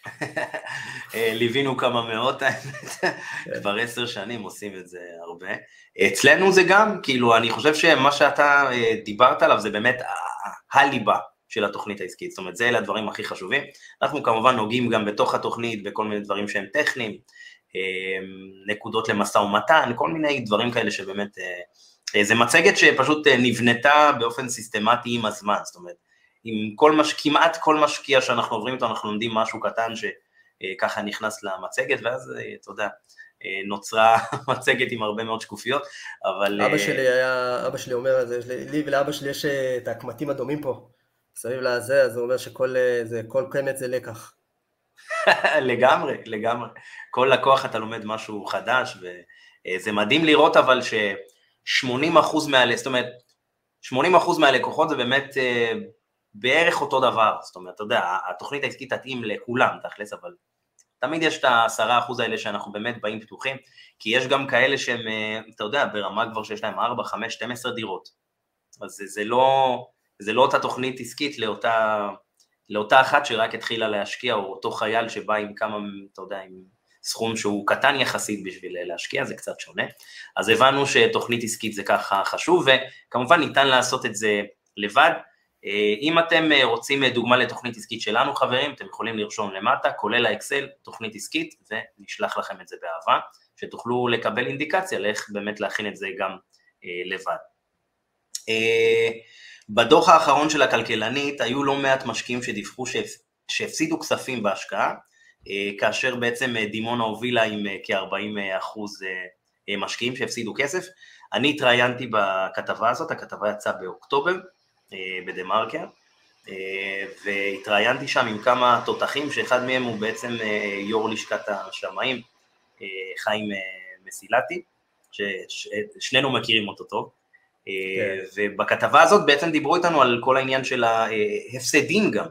[laughs] אה, ליווינו כמה מאות, האמת, [laughs] כן. כבר עשר שנים עושים את זה הרבה. אצלנו זה גם, כאילו, אני חושב שמה שאתה אה, דיברת עליו זה באמת הליבה של התוכנית העסקית, זאת אומרת, זה אלה הדברים הכי חשובים. אנחנו כמובן נוגעים גם בתוך התוכנית בכל מיני דברים שהם טכניים, נקודות למשא ומתן, כל מיני דברים כאלה שבאמת אה, זה מצגת שפשוט אה, נבנתה באופן סיסטמטי עם הזמן, זאת אומרת, עם כל מש... כמעט כל משקיע שאנחנו עוברים איתו, אנחנו לומדים משהו קטן שככה נכנס למצגת, ואז, אה, אתה יודע, נוצרה [laughs] מצגת עם הרבה מאוד שקופיות, אבל... אבא שלי היה, אבא שלי אומר, לי ולאבא שלי יש את הקמטים הדומים פה, מסביב לזה, אז הוא אומר שכל זה, כל קמת זה לקח. [laughs] לגמרי, לגמרי. כל לקוח אתה לומד משהו חדש, וזה מדהים לראות אבל ש... 80 אחוז מה... זאת אומרת, 80 אחוז מהלקוחות זה באמת אה, בערך אותו דבר, זאת אומרת, אתה יודע, התוכנית העסקית תתאים לכולם תכלס, אבל תמיד יש את ה-10 אחוז האלה שאנחנו באמת באים פתוחים, כי יש גם כאלה שהם, אה, אתה יודע, ברמה כבר שיש להם 4, 5, 12 דירות, אז זה, זה לא, זה לא אותה תוכנית עסקית לאותה, לאותה אחת שרק התחילה להשקיע, או אותו חייל שבא עם כמה, אתה יודע, עם סכום שהוא קטן יחסית בשביל להשקיע, זה קצת שונה. אז הבנו שתוכנית עסקית זה ככה חשוב, וכמובן ניתן לעשות את זה לבד. אה, אם אתם אה, רוצים אה, דוגמה לתוכנית עסקית שלנו חברים, אתם יכולים לרשום למטה, כולל האקסל, תוכנית עסקית, ונשלח לכם את זה באהבה, שתוכלו לקבל אינדיקציה לאיך באמת להכין את זה גם לבד. בדוח האחרון של הכלכלנית היו לא מעט משקיעים שדיווחו שהפסידו כספים בהשקעה, כאשר בעצם דימונה הובילה עם כ-40 אחוז משקיעים שהפסידו כסף. אני התראיינתי בכתבה הזאת, הכתבה יצאה באוקטובר בדה מרקר, והתראיינתי שם עם כמה תותחים, שאחד מהם הוא בעצם יו"ר לשכת השמאים, חיים מסילתי, ששנינו מכירים אותו טוב. כן. ובכתבה הזאת בעצם דיברו איתנו על כל העניין של ההפסדים גם.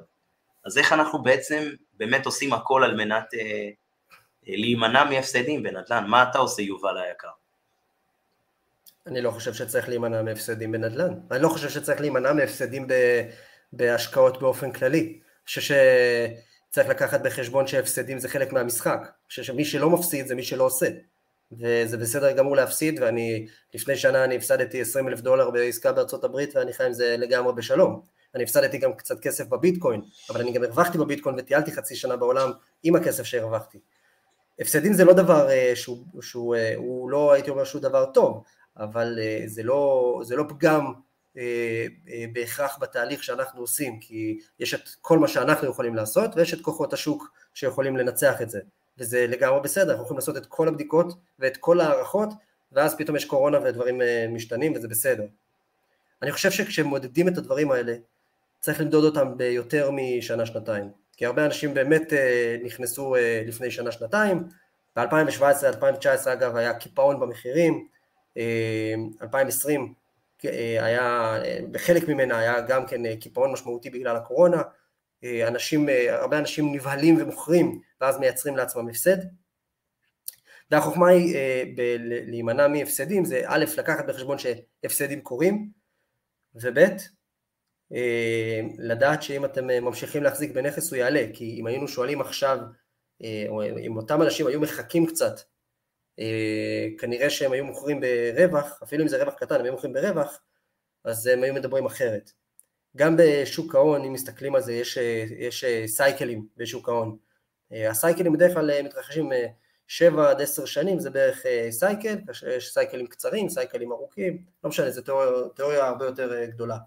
אז איך אנחנו בעצם באמת עושים הכל על מנת אה, להימנע מהפסדים בנדל"ן? מה אתה עושה, יובל היקר? אני לא חושב שצריך להימנע מהפסדים בנדל"ן. אני לא חושב שצריך להימנע מהפסדים ב... בהשקעות באופן כללי. אני חושב שצריך לקחת בחשבון שהפסדים זה חלק מהמשחק. אני חושב שמי שלא מפסיד זה מי שלא עושה. וזה בסדר גמור להפסיד, ואני, לפני שנה אני הפסדתי 20 אלף דולר בעסקה בארצות הברית, ואני חי עם זה לגמרי בשלום. אני הפסדתי גם קצת כסף בביטקוין, אבל אני גם הרווחתי בביטקוין וטיילתי חצי שנה בעולם עם הכסף שהרווחתי. הפסדים זה לא דבר uh, שהוא, שהוא uh, הוא לא הייתי אומר שהוא דבר טוב, אבל uh, זה, לא, זה לא פגם uh, uh, בהכרח בתהליך שאנחנו עושים, כי יש את כל מה שאנחנו יכולים לעשות ויש את כוחות השוק שיכולים לנצח את זה. וזה לגמרי בסדר, אנחנו יכולים לעשות את כל הבדיקות ואת כל ההערכות, ואז פתאום יש קורונה ודברים אה, משתנים וזה בסדר. אני חושב שכשמודדים את הדברים האלה, צריך למדוד אותם ביותר משנה-שנתיים, כי הרבה אנשים באמת אה, נכנסו אה, לפני שנה-שנתיים, ב-2017-2019 אגב היה קיפאון במחירים, 2020 היה, בחלק ממנה היה גם כן קיפאון משמעותי בגלל הקורונה, אנשים, הרבה אנשים נבהלים ומוכרים ואז מייצרים לעצמם הפסד. והחוכמה היא אה, להימנע מהפסדים זה א', לקחת בחשבון שהפסדים קורים, וב', אה, לדעת שאם אתם ממשיכים להחזיק בנכס הוא יעלה, כי אם היינו שואלים עכשיו, אה, או אם אותם אנשים היו מחכים קצת, אה, כנראה שהם היו מוכרים ברווח, אפילו אם זה רווח קטן, הם היו מוכרים ברווח, אז הם היו מדברים אחרת. גם בשוק ההון, אם מסתכלים על זה, יש, יש סייקלים בשוק ההון. הסייקלים בדרך כלל מתרחשים 7 עד 10 שנים, זה בערך cycle, יש סייקלים קצרים, סייקלים ארוכים, לא משנה, זו תיאוריה, תיאוריה הרבה יותר גדולה.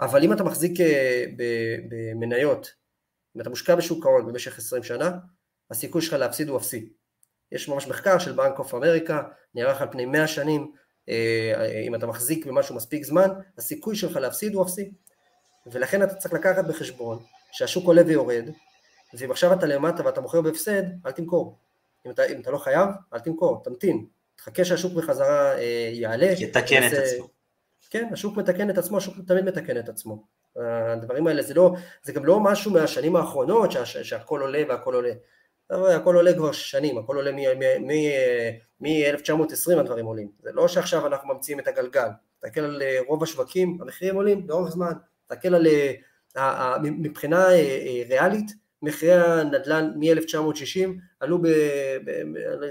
אבל אם אתה מחזיק במניות, אם אתה מושקע בשוק ההון במשך 20 שנה, הסיכוי שלך להפסיד הוא אפסי. יש ממש מחקר של בנק אוף אמריקה, נערך על פני 100 שנים, אה, אם אתה מחזיק במשהו מספיק זמן, הסיכוי שלך להפסיד הוא אפסי. ולכן אתה צריך לקחת בחשבון שהשוק עולה ויורד, ואם עכשיו אתה למטה ואתה מוכר בהפסד, אל תמכור. אם אתה, אם אתה לא חייב, אל תמכור, תמתין. תחכה שהשוק בחזרה אה, יעלה. יתקן את עצמו. כן, השוק מתקן את עצמו, השוק תמיד מתקן את עצעצמו. הדברים האלה זה לא, זה גם לא משהו מהשנים האחרונות שה, שהכל עולה והכל עולה. הכל עולה כבר שנים, הכל עולה מ-1920 הדברים עולים. זה לא שעכשיו אנחנו ממציאים את הגלגל. תסתכל על אה, רוב השווקים, המחירים עולים לאורך זמן. תסתכל על, אה, מבחינה אה, ריאלית, מחירי הנדל"ן מ-1960 עלו ב...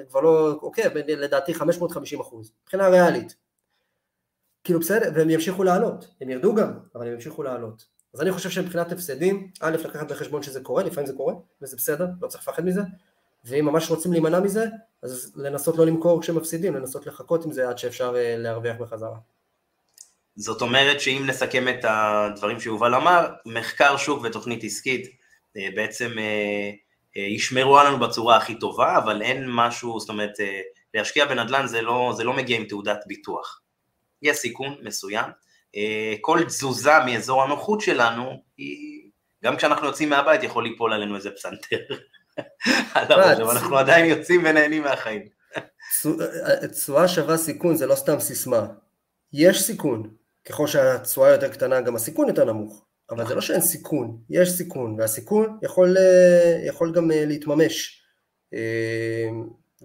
כבר לא, אוקיי, לדעתי 550 אחוז, מבחינה ריאלית. כאילו בסדר, והם ימשיכו לעלות, הם ירדו גם, אבל הם ימשיכו לעלות. אז אני חושב שמבחינת הפסדים, א', לקחת בחשבון שזה קורה, לפעמים זה קורה, וזה בסדר, לא צריך לפחד מזה, ואם ממש רוצים להימנע מזה, אז לנסות לא למכור כשמפסידים, לנסות לחכות עם זה עד שאפשר אה, להרוויח בחזרה. זאת אומרת שאם נסכם את הדברים שיובל אמר, מחקר שוק ותוכנית עסקית אה, בעצם אה, ישמרו עלינו בצורה הכי טובה, אבל אין משהו, זאת אומרת, להשקיע בנדל"ן זה לא, זה לא מגיע עם תעודת ביטוח. יש סיכון מסוים, כל תזוזה מאזור הנוחות שלנו, היא, גם כשאנחנו יוצאים מהבית יכול ליפול עלינו איזה פסנתר. [laughs] אבל אנחנו עדיין יוצאים ונהנים מהחיים. תשואה שווה סיכון זה לא סתם סיסמה. יש סיכון, ככל שהתשואה יותר קטנה גם הסיכון יותר נמוך, אבל זה לא שאין סיכון, יש סיכון, והסיכון יכול, אה, יכול גם אה, להתממש.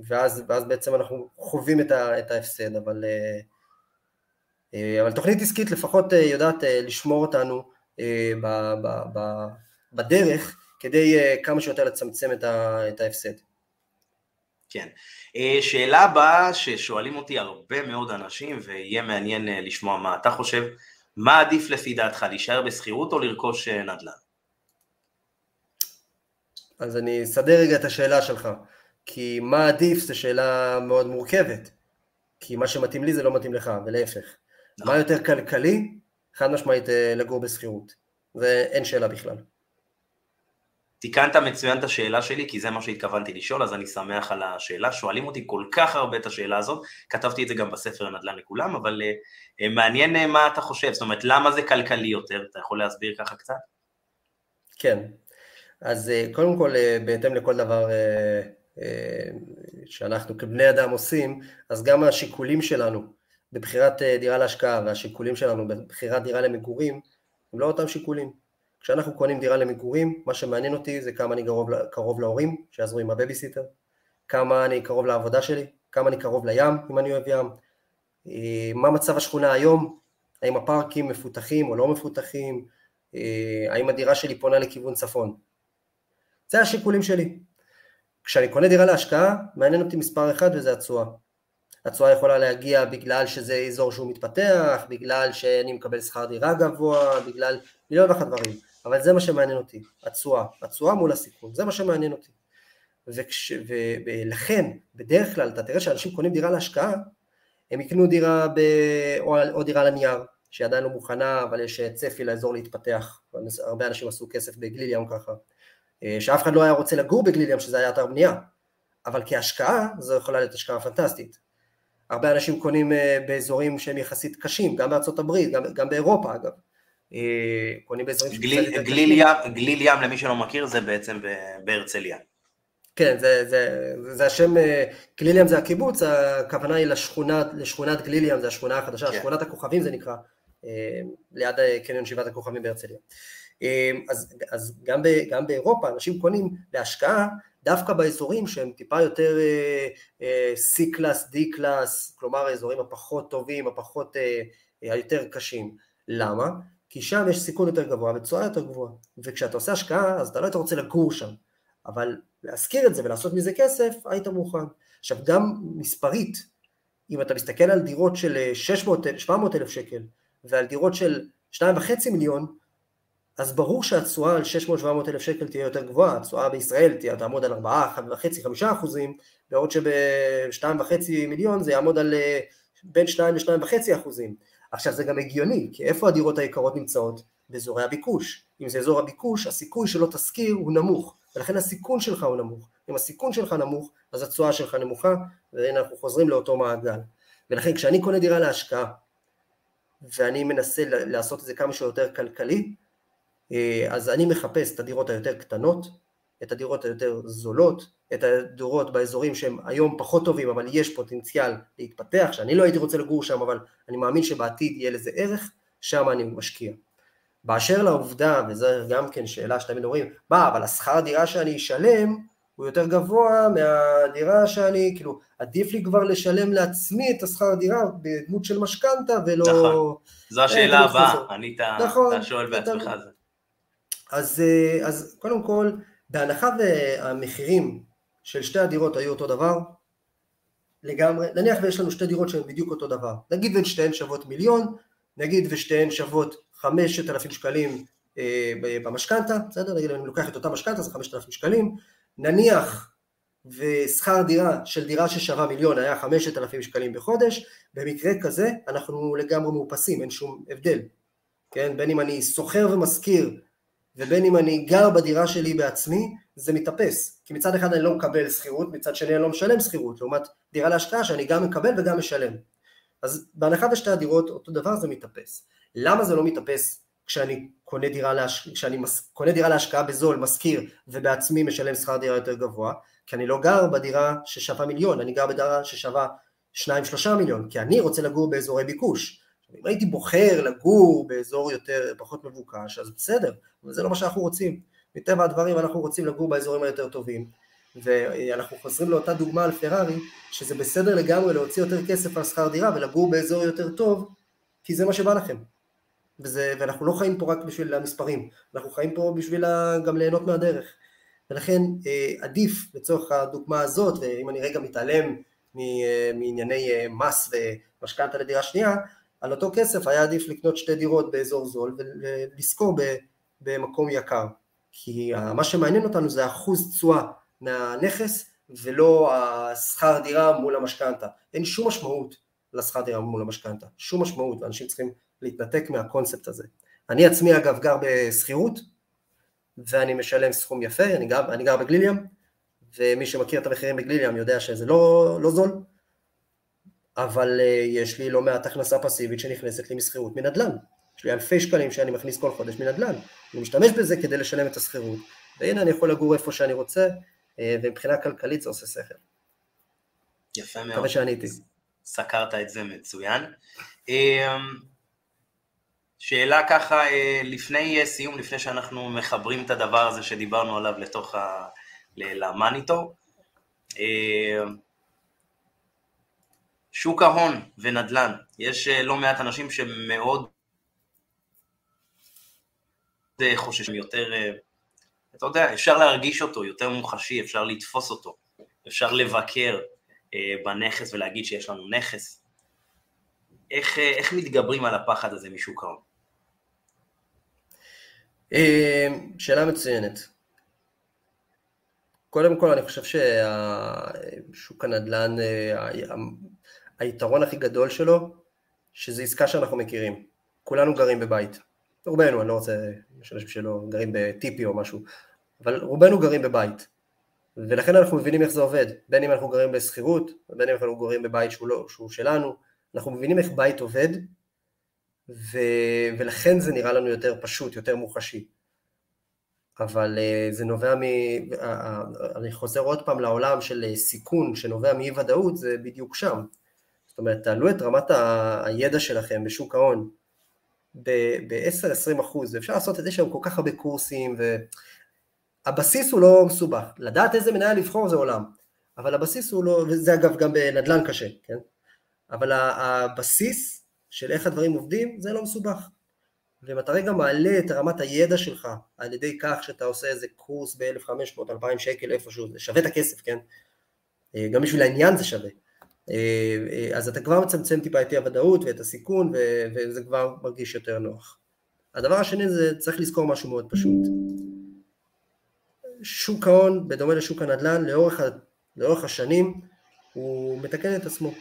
ואז, ואז בעצם אנחנו חווים את, ה, את ההפסד, אבל אה, אבל תוכנית עסקית לפחות אה, יודעת אה, לשמור אותנו בדרך כדי כמה שיותר לצמצם את ההפסד. כן. שאלה הבאה ששואלים אותי הרבה מאוד אנשים ויהיה מעניין לשמוע מה אתה חושב, מה עדיף לפי דעתך, להישאר בשכירות או לרכוש נדל"ן? אז אני אסדר רגע את השאלה שלך, כי מה עדיף זו שאלה מאוד מורכבת, כי מה שמתאים לי זה לא מתאים לך, ולהפך. מה יותר כלכלי? חד משמעית לגור בשכירות, ואין שאלה בכלל. תיקנת מצוין את השאלה שלי, כי זה מה שהתכוונתי לשאול, אז אני שמח על השאלה. שואלים אותי כל כך הרבה את השאלה הזאת, כתבתי את זה גם בספר נדל"ן לכולם, אבל uh, מעניין uh, מה אתה חושב, זאת אומרת, למה זה כלכלי יותר? אתה יכול להסביר ככה קצת? כן, אז uh, קודם כל, uh, בהתאם לכל דבר uh, uh, שאנחנו כבני אדם עושים, אז גם השיקולים שלנו בבחירת אה, דירה להשקעה והשיקולים שלנו בבחירת דירה למגורים, הם לא אותם שיקולים. כשאנחנו קונים דירה למגורים, מה שמעניין אותי זה כמה אני קרוב, קרוב להורים, שיעזרו עם הבייביסיטר, כמה אני קרוב לעבודה שלי, כמה אני קרוב לים, אם אני אוהב ים, אה, מה מצב השכונה היום, האם הפארקים מפותחים או לא מפותחים, אה, האם הדירה שלי פונה לכיוון צפון. זה השיקולים שלי. כשאני קונה דירה להשקעה, מעניין אותי מספר אחד וזה התשואה. התשואה יכולה להגיע בגלל שזה אזור שהוא מתפתח, בגלל שאני מקבל שכר דירה גבוה, בגלל מיליון ואחת דברים. אבל זה מה שמעניין אותי, התשואה, התשואה מול הסיכון, זה מה שמעניין אותי. וכש, ולכן, בדרך כלל, אתה תראה שאנשים קונים דירה להשקעה, הם יקנו דירה ב, או, או דירה לנייר, שהיא עדיין לא מוכנה, אבל יש צפי לאזור להתפתח, הרבה אנשים עשו כסף בגליל ים ככה, אה, שאף אחד לא היה רוצה לגור בגליל ים, שזה היה אתר בנייה, אבל כהשקעה, זו יכולה להיות השקעה פנטסטית. הרבה אנשים קונים אה, באזורים שהם יחסית קשים, גם בארצות הברית, גם, גם באירופה אגב, אה, קונים באזורים גליל, גליל, ים, גליל ים, למי שלא מכיר, זה בעצם בהרצליה. כן, זה, זה, זה השם, אה, גליל ים זה הקיבוץ, הכוונה היא לשכונת, לשכונת גליל ים, זה השכונה החדשה, כן. שכונת הכוכבים זה נקרא, ליד קניון שבעת הכוכבים בהרצליה. אז, אז גם, ב, גם באירופה אנשים קונים להשקעה דווקא באזורים שהם טיפה יותר C class, D class, כלומר האזורים הפחות טובים, הפחות, היותר קשים. למה? כי שם יש סיכון יותר גבוה ותשואה יותר גבוהה, וכשאתה עושה השקעה אז אתה לא היית רוצה לגור שם, אבל להשכיר את זה ולעשות מזה כסף, היית מוכן. עכשיו גם מספרית, אם אתה מסתכל על דירות של 600, 700 אלף שקל ועל דירות של 2.5 מיליון, אז ברור שהתשואה על 600-700 אלף שקל תהיה יותר גבוהה, התשואה בישראל תהיה, תעמוד על 4, 1.5-5 אחוזים, בעוד שב-2.5 מיליון זה יעמוד על אה, בין 2 ל-2.5 אחוזים. עכשיו זה גם הגיוני, כי איפה הדירות היקרות נמצאות? באזורי הביקוש. אם זה אזור הביקוש, הסיכוי שלא תשכיר הוא נמוך, ולכן הסיכון שלך הוא נמוך. אם הסיכון שלך נמוך, אז התשואה שלך נמוכה, והנה אנחנו חוזרים לאותו מעגל. ולכן כשאני קונה דירה להשקעה, ואני מנסה לעשות את זה כמה שיותר כלכלי, אז אני מחפש את הדירות היותר קטנות, את הדירות היותר זולות, את הדירות באזורים שהם היום פחות טובים אבל יש פוטנציאל להתפתח, שאני לא הייתי רוצה לגור שם אבל אני מאמין שבעתיד יהיה לזה ערך, שם אני משקיע. באשר לעובדה, וזו גם כן שאלה שתמיד אומרים, מה אבל השכר דירה שאני אשלם הוא יותר גבוה מהדירה שאני, כאילו עדיף לי כבר לשלם לעצמי את השכר דירה בדמות של משכנתה ולא... נכון, זו השאלה הבאה, ענית, נכון, אתה שואל בעצמך על זה. אז, אה, אז קודם כל, בהנחה והמחירים של שתי הדירות היו אותו דבר, לגמרי, נניח ויש לנו שתי דירות שהן בדיוק אותו דבר, נגיד ושתיהן שוות מיליון, נגיד ושתיהן שוות חמשת אלפים שקלים אה, במשכנתה, בסדר? נגיד אני לוקח את אותה משכנתה זה חמשת אלפים שקלים, נניח ושכר דירה של דירה ששווה מיליון היה חמשת אלפים שקלים בחודש, במקרה כזה אנחנו לגמרי מאופסים, אין שום הבדל, כן? בין אם אני שוכר ומשכיר ובין אם אני גר בדירה שלי בעצמי, זה מתאפס. כי מצד אחד אני לא מקבל שכירות, מצד שני אני לא משלם שכירות, לעומת דירה להשקעה שאני גם מקבל וגם משלם. אז בהנחה בשתי הדירות אותו דבר זה מתאפס. למה זה לא מתאפס כשאני קונה דירה, להש... כשאני מס... קונה דירה להשקעה בזול, משכיר, ובעצמי משלם שכר דירה יותר גבוה? כי אני לא גר בדירה ששווה מיליון, אני גר בדירה ששווה 2-3 מיליון, כי אני רוצה לגור באזורי ביקוש. אם הייתי בוחר לגור באזור יותר, פחות מבוקש, אז בסדר, אבל זה לא מה שאנחנו רוצים. מטבע הדברים אנחנו רוצים לגור באזורים היותר טובים, ואנחנו חוזרים לאותה דוגמה על פרארי, שזה בסדר לגמרי להוציא יותר כסף על שכר דירה ולגור באזור יותר טוב, כי זה מה שבא לכם. וזה, ואנחנו לא חיים פה רק בשביל המספרים, אנחנו חיים פה בשביל גם ליהנות מהדרך. ולכן אה, עדיף לצורך הדוגמה הזאת, ואם אני רגע מתעלם אה, מענייני אה, מס ומשכנתה לדירה שנייה, על אותו כסף היה עדיף לקנות שתי דירות באזור זול ולשכור במקום יקר. כי מה שמעניין אותנו זה אחוז תשואה מהנכס ולא השכר דירה מול המשכנתה. אין שום משמעות לשכר דירה מול המשכנתה, שום משמעות, ואנשים צריכים להתנתק מהקונספט הזה. אני עצמי אגב גר בשכירות, ואני משלם סכום יפה, אני גר, אני גר בגליליאם, ומי שמכיר את המחירים בגליליאם יודע שזה לא, לא זול, אבל uh, יש לי לא מעט הכנסה פסיבית שנכנסת לי משכירות מנדל"ן. יש לי אלפי שקלים שאני מכניס כל חודש מנדל"ן. אני משתמש בזה כדי לשלם את השכירות, והנה אני יכול לגור איפה שאני רוצה, uh, ומבחינה כלכלית זה עושה שכל. יפה מאוד. מקווה שעניתי. סקרת את זה מצוין. אמ, שאלה ככה אה, לפני סיום, לפני שאנחנו מחברים את הדבר הזה שדיברנו עליו לתוך ה... למאניטור. שוק ההון ונדל"ן, יש אה, לא מעט אנשים שמאוד אה, חוששים יותר, אתה יודע, אפשר להרגיש אותו, יותר מוחשי, אפשר לתפוס אותו, אפשר לבקר, אה, בנכס ולהגיד שיש לנו נכס. איך, אה, איך מתגברים על הפחד הזה משוק ההון? אה, שאלה מצוינת. קודם כל אני חושב ששוק הנדל"ן, היתרון הכי גדול שלו, שזה עסקה שאנחנו מכירים. כולנו גרים בבית. רובנו, אני לא רוצה, יש אנשים שלא גרים בטיפי או משהו, אבל רובנו גרים בבית. ולכן אנחנו מבינים איך זה עובד, בין אם אנחנו גרים בשכירות, ובין אם אנחנו גרים בבית שהוא, לא, שהוא שלנו, אנחנו מבינים איך בית עובד, ו, ולכן זה נראה לנו יותר פשוט, יותר מוחשי. אבל uh, זה נובע מ... Uh, uh, אני חוזר עוד פעם לעולם של סיכון שנובע מאי ודאות, זה בדיוק שם. זאת אומרת, תעלו את רמת הידע שלכם בשוק ההון ב-10-20 אחוז, ואפשר לעשות את זה שם כל כך הרבה קורסים, ו... הבסיס הוא לא מסובך, לדעת איזה מנהל לבחור זה עולם, אבל הבסיס הוא לא, וזה אגב גם בנדל"ן קשה, כן? אבל הבסיס של איך הדברים עובדים זה לא מסובך. ואם אתה רגע מעלה את רמת הידע שלך על ידי כך שאתה עושה איזה קורס ב-1500-2000 שקל איפשהו, זה שווה את הכסף, כן? אה, גם בשביל העניין זה שווה. אה, אה, אז אתה כבר מצמצם טיפה את אי הוודאות ואת הסיכון וזה כבר מרגיש יותר נוח. הדבר השני זה צריך לזכור משהו מאוד פשוט. שוק ההון, בדומה לשוק הנדל"ן, לאורך, לאורך השנים הוא מתקן את עצמו.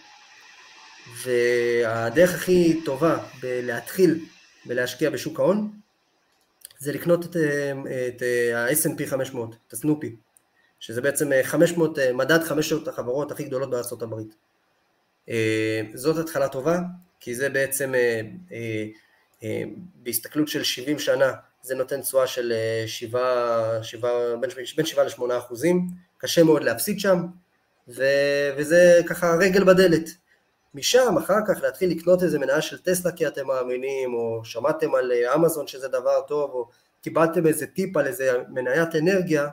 והדרך הכי טובה בלהתחיל ולהשקיע בשוק ההון זה לקנות את, את ה-S&P 500, את הסנופי, שזה בעצם 500, מדד 500 החברות הכי גדולות הברית. זאת התחלה טובה, כי זה בעצם בהסתכלות של 70 שנה זה נותן תשואה של 7, אה, 7, בין, בין 7 ל-8 אחוזים, קשה מאוד להפסיד שם, ו, וזה ככה רגל בדלת. משם אחר כך להתחיל לקנות איזה מניה של טסלה כי אתם מאמינים, או שמעתם על אה, אמזון שזה דבר טוב, או קיבלתם איזה טיפ על איזה מניית אנרגיה,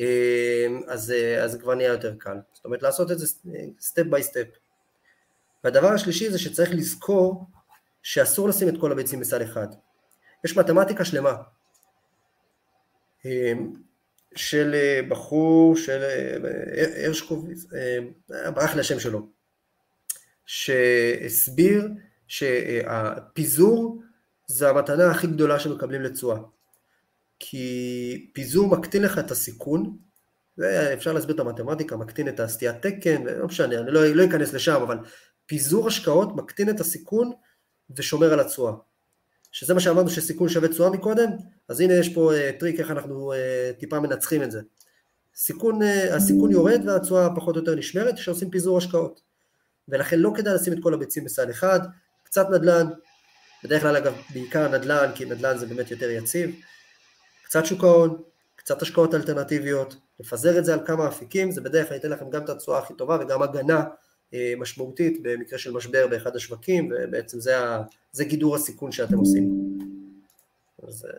אה, אז, אז כבר נהיה יותר קל. זאת אומרת לעשות את זה step by step. והדבר השלישי זה שצריך לזכור שאסור לשים את כל הביצים בסל אחד. יש מתמטיקה שלמה אמ, של אה, בחור, של אה, הרשקוביץ, ברח לי השם שלו, שהסביר שהפיזור זה המתנה הכי גדולה שמקבלים לתשואה. כי פיזור מקטין לך את הסיכון, אפשר להסביר את המתמטיקה, מקטין את הסטיית תקן, לא משנה, אני לא, לא אכנס לשם, אבל פיזור השקעות מקטין את הסיכון ושומר על התשואה. שזה מה שאמרנו שסיכון שווה תשואה מקודם, אז הנה יש פה uh, טריק איך אנחנו uh, טיפה מנצחים את זה. סיכון, uh, הסיכון יורד והתשואה פחות או יותר נשמרת כשעושים פיזור השקעות. ולכן לא כדאי לשים את כל הביצים בסל אחד, קצת נדל"ן, בדרך כלל אגב בעיקר נדל"ן, כי נדל"ן זה באמת יותר יציב, קצת שוק ההון, קצת השקעות אלטרנטיביות, לפזר את זה על כמה אפיקים, זה בדרך כלל ייתן לכם גם את התשואה הכי טובה וגם הגנה משמעותית במקרה של משבר באחד השווקים, ובעצם זה, ה, זה גידור הסיכון שאתם עושים. אז אה,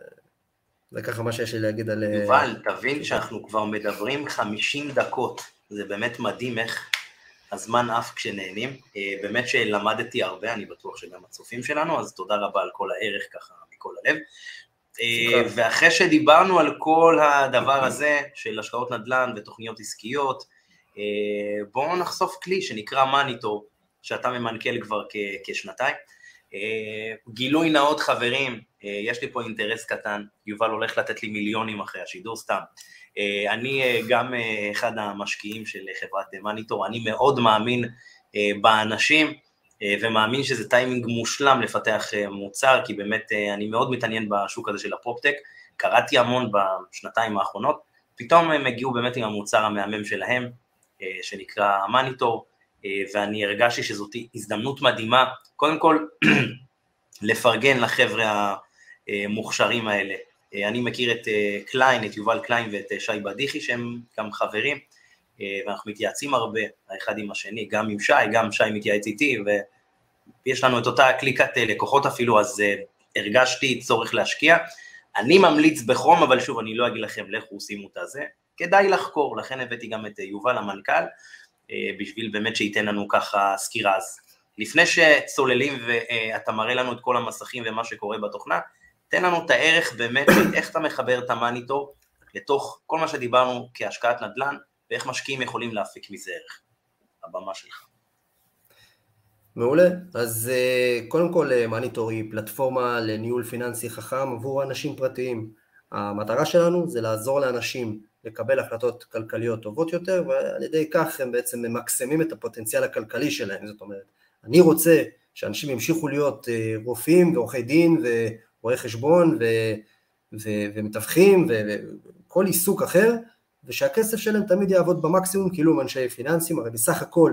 זה ככה מה שיש לי להגיד על... אה, יובל, תבין שאנחנו כבר מדברים 50 דקות, זה באמת מדהים איך הזמן עף כשנהנים. באמת שלמדתי הרבה, אני בטוח שגם הצופים שלנו, אז תודה רבה על כל הערך ככה מכל הלב. ואחרי שדיברנו על כל הדבר הזה של השקעות נדל"ן ותוכניות עסקיות, אה, בואו נחשוף כלי שנקרא מניטור, שאתה ממנכ"ל כבר כשנתיים. אה, גילוי נאות חברים, אה, יש לי פה אינטרס קטן, יובל הולך לתת לי מיליונים אחרי השידור סתם. אני גם אחד המשקיעים של חברת מניטור, אני מאוד מאמין באנשים, ומאמין שזה טיימינג מושלם לפתח מוצר, כי באמת אני מאוד מתעניין בשוק הזה של הפרופטק, קראתי המון בשנתיים האחרונות, פתאום הם הגיעו באמת עם המוצר המהמם שלהם, שנקרא מניטור, ואני הרגשתי שזאת הזדמנות מדהימה, קודם כל [clears throat] לפרגן לחבר'ה המוכשרים האלה. אני מכיר את קליין, את יובל קליין ואת שי בדיחי שהם גם חברים, ואנחנו מתייעצים הרבה האחד עם השני, גם עם שי, גם שי מתייעץ איתי, ויש לנו את אותה קליקת לקוחות אפילו, אז הרגשתי צורך להשקיע. אני ממליץ בחום, אבל שוב, אני לא אגיד לכם, לכו שימו את הזה, כדאי לחקור, לכן הבאתי גם את יובל המנכ"ל, בשביל באמת שייתן לנו ככה סקירה. אז לפני שצוללים ואתה מראה לנו את כל המסכים ומה שקורה בתוכנה, תן לנו את הערך באמת, איך אתה מחבר את המאניטור לתוך כל מה שדיברנו כהשקעת נדל"ן, ואיך משקיעים יכולים להפיק מזה ערך. הבמה שלך. מעולה, אז קודם כל מאניטור היא פלטפורמה לניהול פיננסי חכם עבור אנשים פרטיים. המטרה שלנו זה לעזור לאנשים לקבל החלטות כלכליות טובות יותר, ועל ידי כך הם בעצם ממקסמים את הפוטנציאל הכלכלי שלהם, זאת אומרת, אני רוצה שאנשים ימשיכו להיות רופאים ועורכי דין ורואי חשבון ו, ו, ומתווכים וכל עיסוק אחר, ושהכסף שלהם תמיד יעבוד במקסימום כאילו הם אנשי פיננסים, הרי בסך הכל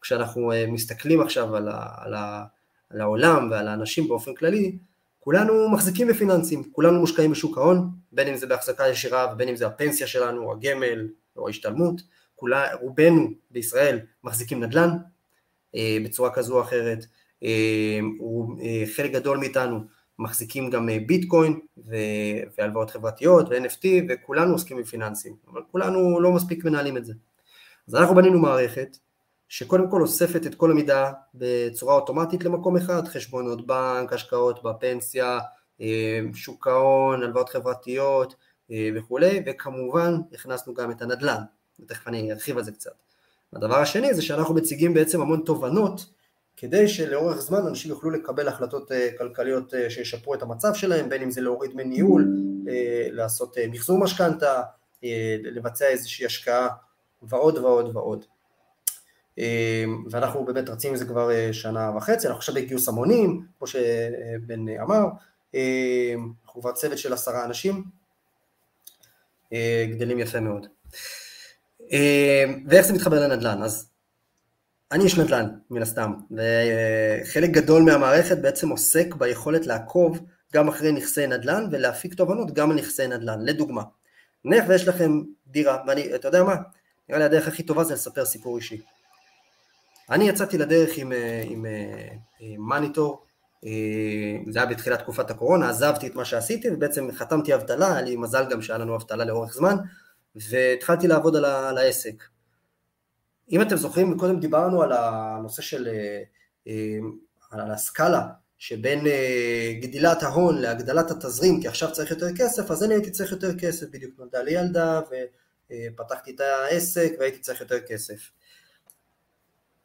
כשאנחנו מסתכלים עכשיו על, ה, על, ה, על העולם ועל האנשים באופן כללי, כולנו מחזיקים בפיננסים, כולנו מושקעים בשוק ההון, בין אם זה בהחזקה ישירה ובין אם זה הפנסיה שלנו, הגמל או ההשתלמות, כולה, רובנו בישראל מחזיקים נדל"ן אה, בצורה כזו או אחרת, אה, אה, חלק גדול מאיתנו מחזיקים גם ביטקוין והלוואות חברתיות ו-NFT וכולנו עוסקים בפיננסים, אבל כולנו לא מספיק מנהלים את זה. אז אנחנו בנינו מערכת שקודם כל אוספת את כל המידע בצורה אוטומטית למקום אחד, חשבונות בנק, השקעות בפנסיה, שוק ההון, הלוואות חברתיות וכולי, וכמובן הכנסנו גם את הנדל"ן, ותכף אני ארחיב על זה קצת. הדבר השני זה שאנחנו מציגים בעצם המון תובנות כדי שלאורך זמן אנשים יוכלו לקבל החלטות כלכליות שישפרו את המצב שלהם, בין אם זה להוריד דמי ניהול, לעשות מחזור משכנתה, לבצע איזושהי השקעה ועוד ועוד ועוד. ואנחנו באמת רצים עם זה כבר שנה וחצי, אנחנו עכשיו בגיוס המונים, כמו שבן אמר, אנחנו כבר צוות של עשרה אנשים, גדלים יפה מאוד. ואיך זה מתחבר לנדל"ן? אז אני איש נדל"ן, מן הסתם, וחלק גדול מהמערכת בעצם עוסק ביכולת לעקוב גם אחרי נכסי נדל"ן ולהפיק תובנות גם על נכסי נדל"ן. לדוגמה, נניח ויש לכם דירה, ואני, אתה יודע מה? נראה לי הדרך הכי טובה זה לספר סיפור אישי. אני יצאתי לדרך עם, עם, עם מניטור, זה היה בתחילת תקופת הקורונה, עזבתי את מה שעשיתי ובעצם חתמתי אבטלה, היה לי מזל גם שהיה לנו אבטלה לאורך זמן, והתחלתי לעבוד על, ה, על העסק. אם אתם זוכרים, קודם דיברנו על הנושא של, על הסקאלה שבין גדילת ההון להגדלת התזרים, כי עכשיו צריך יותר כסף, אז אני הייתי צריך יותר כסף, בדיוק נולדה לי ילדה ופתחתי את העסק והייתי צריך יותר כסף.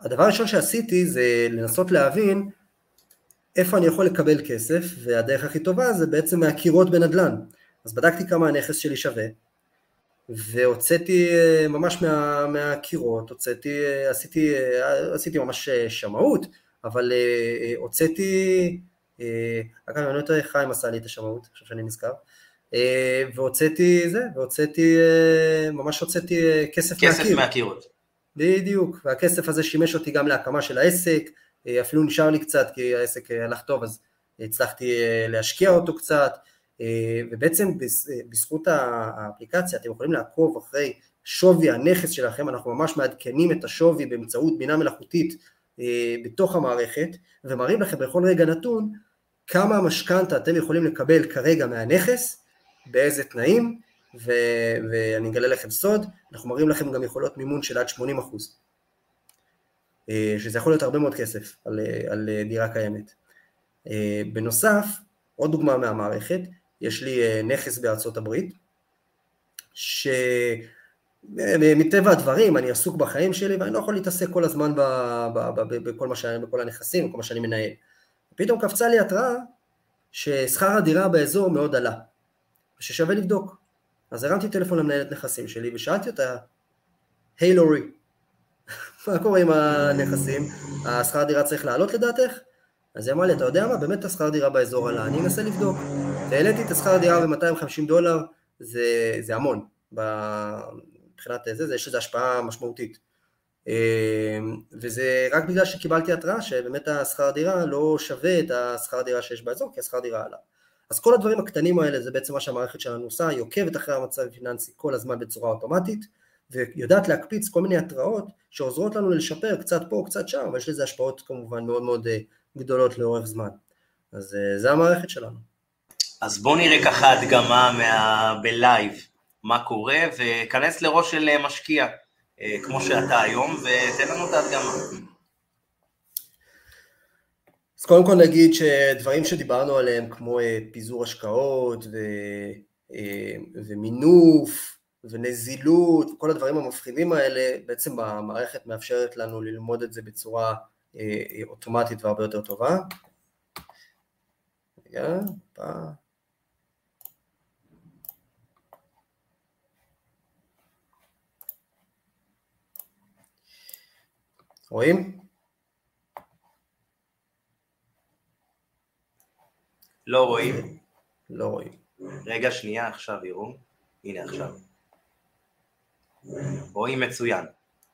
הדבר הראשון שעשיתי זה לנסות להבין איפה אני יכול לקבל כסף, והדרך הכי טובה זה בעצם מהקירות בנדל"ן. אז בדקתי כמה הנכס שלי שווה, והוצאתי ממש מה, מהקירות, הוצאתי, עשיתי, עשיתי ממש שמאות, אבל הוצאתי, אגב אני לא יודע איך חיים עשה לי את השמאות, עכשיו שאני נזכר, והוצאתי זה, והוצאתי, ממש הוצאתי כסף, כסף מהקיר. מהקירות. בדיוק, והכסף הזה שימש אותי גם להקמה של העסק, אפילו נשאר לי קצת כי העסק הלך טוב אז הצלחתי להשקיע אותו קצת, ובעצם בזכות האפליקציה אתם יכולים לעקוב אחרי שווי הנכס שלכם, אנחנו ממש מעדכנים את השווי באמצעות בינה מלאכותית בתוך המערכת, ומראים לכם בכל רגע נתון כמה משכנתה אתם יכולים לקבל כרגע מהנכס, באיזה תנאים, ו, ואני אגלה לכם סוד, אנחנו מראים לכם גם יכולות מימון של עד 80 אחוז, שזה יכול להיות הרבה מאוד כסף על, על דירה קיימת. בנוסף, עוד דוגמה מהמערכת, יש לי נכס בארצות הברית, שמטבע הדברים אני עסוק בחיים שלי ואני לא יכול להתעסק כל הזמן ב, ב, ב, בכל, מה שאני, בכל הנכסים, בכל מה שאני מנהל. פתאום קפצה לי התראה ששכר הדירה באזור מאוד עלה, וששווה לבדוק. אז הרמתי טלפון למנהלת נכסים שלי ושאלתי אותה, היי לורי, מה קורה עם הנכסים? השכר דירה צריך לעלות לדעתך? אז היא אמרה לי, אתה יודע מה, באמת השכר דירה באזור עלה, אני אנסה לבדוק. והעליתי את השכר דירה ב-250 דולר, זה, זה המון. מבחינת זה, זה, יש לזה השפעה משמעותית. וזה רק בגלל שקיבלתי התראה שבאמת השכר דירה לא שווה את השכר דירה שיש באזור, כי השכר דירה עלה. אז כל הדברים הקטנים האלה זה בעצם מה שהמערכת שלנו עושה, היא עוקבת אחרי המצב הפיננסי כל הזמן בצורה אוטומטית, ויודעת להקפיץ כל מיני התראות שעוזרות לנו לשפר קצת פה, קצת שם, אבל יש לזה השפעות כמובן מאוד מאוד אה, גדולות לאורך זמן. אז אה, זה המערכת שלנו. אז בואו נראה ככה הדגמה מה... בלייב, מה קורה, וכנס לראש של אה, משקיע, כמו שאתה היום, ותן לנו את ההדגמה. אז קודם כל נגיד שדברים שדיברנו עליהם כמו פיזור השקעות ו... ומינוף ונזילות, כל הדברים המפחידים האלה, בעצם המערכת מאפשרת לנו ללמוד את זה בצורה אה, אוטומטית והרבה יותר טובה. רגע, פעם. רואים? לא רואים. לא רואים. רגע, שנייה, עכשיו יראו. הנה עכשיו. רואים מצוין.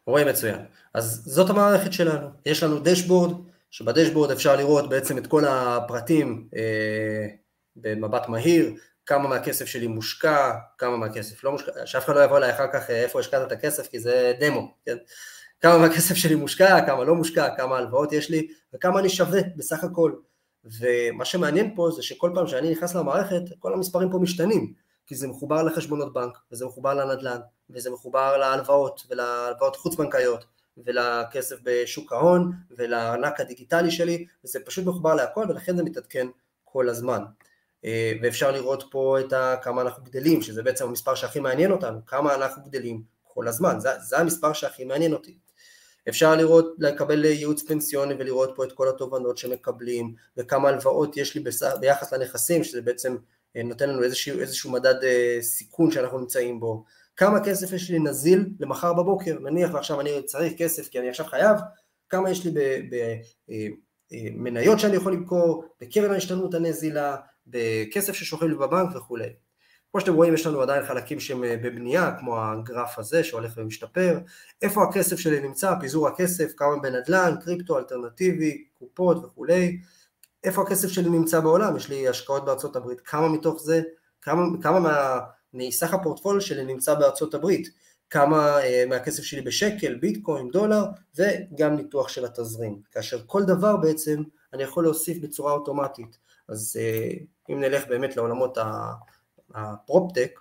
רואים מצוין. אז זאת המערכת שלנו. יש לנו דשבורד, שבדשבורד אפשר לראות בעצם את כל הפרטים אה, במבט מהיר, כמה מהכסף שלי מושקע, כמה מהכסף לא מושקע, שאף אחד לא יבוא אליי אחר כך אה, איפה השקעת את הכסף, כי זה דמו, כן? כמה מהכסף שלי מושקע, כמה לא מושקע, כמה הלוואות יש לי, וכמה אני שווה בסך הכל. ומה שמעניין פה זה שכל פעם שאני נכנס למערכת, כל המספרים פה משתנים. כי זה מחובר לחשבונות בנק, וזה מחובר לנדל"ן, וזה מחובר להלוואות, ולהלוואות חוץ בנקאיות, ולכסף בשוק ההון, ולארנק הדיגיטלי שלי, וזה פשוט מחובר להכל, ולכן זה מתעדכן כל הזמן. אה, ואפשר לראות פה את ה, כמה אנחנו גדלים, שזה בעצם המספר שהכי מעניין אותנו, כמה אנחנו גדלים כל הזמן, זה, זה המספר שהכי מעניין אותי. אפשר לראות, לקבל ייעוץ פנסיוני ולראות פה את כל התובנות שמקבלים וכמה הלוואות יש לי ביחס לנכסים שזה בעצם אה, נותן לנו איזשהו, איזשהו מדד אה, סיכון שאנחנו נמצאים בו, כמה כסף יש לי נזיל למחר בבוקר, נניח ועכשיו אני צריך כסף כי אני עכשיו חייב, כמה יש לי במניות אה, שאני יכול למכור, בקרן ההשתנות הנזילה, בכסף ששוכב לי בבנק וכולי. כמו שאתם רואים יש לנו עדיין חלקים שהם בבנייה, כמו הגרף הזה שהולך ומשתפר, איפה הכסף שלי נמצא, פיזור הכסף, כמה בנדל"ן, קריפטו, אלטרנטיבי, קופות וכולי, איפה הכסף שלי נמצא בעולם, יש לי השקעות בארצות הברית, כמה מתוך זה, כמה, כמה מה, מסך הפורטפוליו שלי נמצא בארצות הברית, כמה אה, מהכסף שלי בשקל, ביטקוין, דולר, וגם ניתוח של התזרים, כאשר כל דבר בעצם אני יכול להוסיף בצורה אוטומטית, אז אה, אם נלך באמת לעולמות הפרופטק,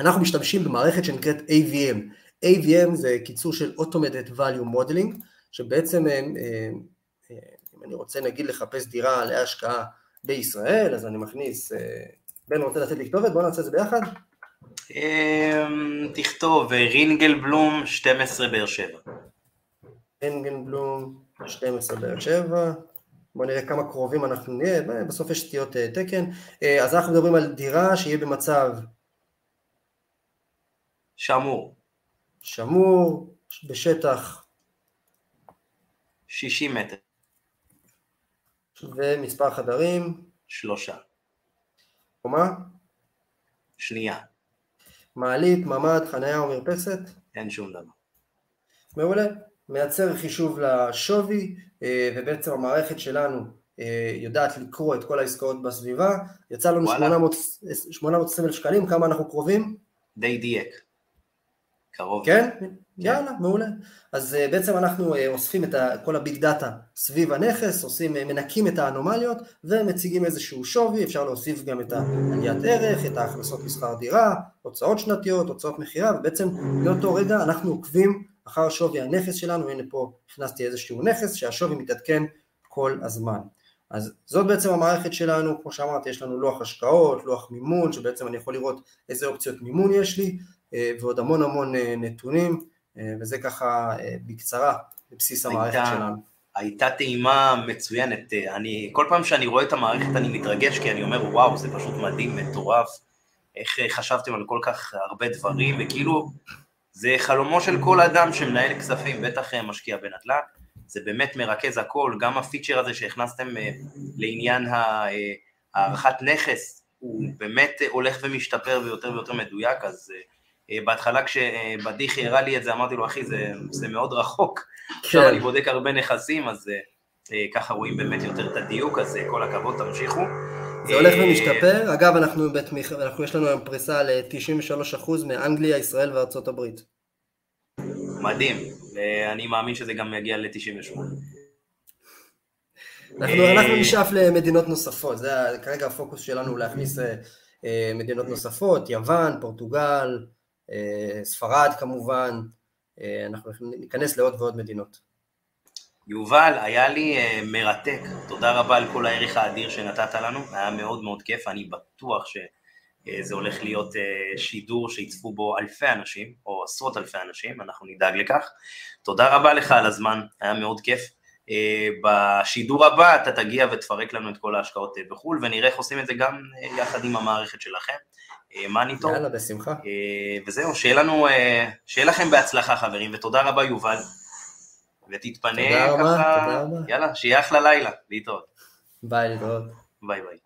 אנחנו משתמשים במערכת שנקראת AVM, AVM זה קיצור של Automated Value Modeling, שבעצם uh, uh, אם אני רוצה נגיד לחפש דירה להשקעה בישראל, אז אני מכניס, אה, בן רוצה לתת לי כתובת, בוא נעשה את זה ביחד. אמ, תכתוב אה, רינגלבלום 12 באר שבע. רינגלבלום 12 באר שבע. בוא נראה כמה קרובים אנחנו נהיה, בסוף יש סטיות אה, תקן. אז אנחנו מדברים על דירה שיהיה במצב... שמור. שמור, בשטח... 60 מטר. ומספר חדרים? שלושה. קומה? שנייה. מעלית, ממ"ד, חניה או מרפסת? אין שום דבר. מעולה. מייצר חישוב לשווי, אה, ובעצם המערכת שלנו אה, יודעת לקרוא את כל העסקאות בסביבה. יצא לנו 820 אלף שקלים, כמה אנחנו קרובים? די דייק. קרוב. כן? יאללה, מעולה. אז uh, בעצם אנחנו אוספים את כל הביג דאטה סביב הנכס, עושים, מנקים את האנומליות ומציגים איזשהו שווי, אפשר להוסיף גם את העליית ערך, את ההכנסות מסחר דירה, הוצאות שנתיות, הוצאות מכירה, ובעצם מאותו רגע אנחנו עוקבים אחר שווי הנכס שלנו, הנה פה הכנסתי איזשהו נכס שהשווי מתעדכן כל הזמן. אז זאת בעצם המערכת שלנו, כמו שאמרתי, יש לנו לוח השקעות, לוח מימון, שבעצם אני יכול לראות איזה אופציות מימון יש לי, ועוד המון המון נתונים. אה, וזה ככה אה, בקצרה בבסיס המערכת הייתה, שלנו. הייתה טעימה מצוינת, אה, אני, כל פעם שאני רואה את המערכת אני מתרגש כי אני אומר וואו זה פשוט מדהים, מטורף, איך חשבתם על כל כך הרבה דברים וכאילו זה חלומו של כל אדם שמנהל כספים, בטח משקיע בנדל"ן, זה באמת מרכז הכל, גם הפיצ'ר הזה שהכנסתם לעניין הערכת נכס, הוא באמת הולך ומשתפר ויותר ויותר מדויק, אז בהתחלה כשבדיחי הראה לי את זה, אמרתי לו, אחי, זה, זה מאוד רחוק, עכשיו כן. אני בודק הרבה נכסים, אז אה, ככה רואים באמת יותר את הדיוק, אז אה, כל הכבוד, תמשיכו. זה הולך אה, ומשתפר, אגב אנחנו, בתמיך, אנחנו יש לנו היום פריסה ל-93% מאנגליה, ישראל וארצות הברית. מדהים, ואני מאמין שזה גם יגיע ל-98. אנחנו, אנחנו נשאף למדינות נוספות, זה כרגע הפוקוס שלנו להכניס מדינות נוספות, יוון, פורטוגל, ספרד כמובן, אנחנו ניכנס לעוד ועוד מדינות. יובל, היה לי uh, מרתק, תודה רבה על כל הערך האדיר שנתת לנו, היה מאוד מאוד כיף, אני בטוח שזה uh, הולך להיות uh, שידור שיצפו בו אלפי אנשים, או עשרות אלפי אנשים, אנחנו נדאג לכך. תודה רבה לך על הזמן, היה מאוד כיף. בשידור הבא אתה תגיע ותפרק לנו את כל ההשקעות בחו"ל, ונראה איך עושים את זה גם יחד עם המערכת שלכם. Moneytor. יאללה, בשמחה. וזהו, שיהיה לנו, שיהיה לכם בהצלחה חברים, ותודה רבה יובל. ותתפנה ככה, יאללה, שיהיה אחלה לילה, להתראות. ביי, להתראות. ביי ביי.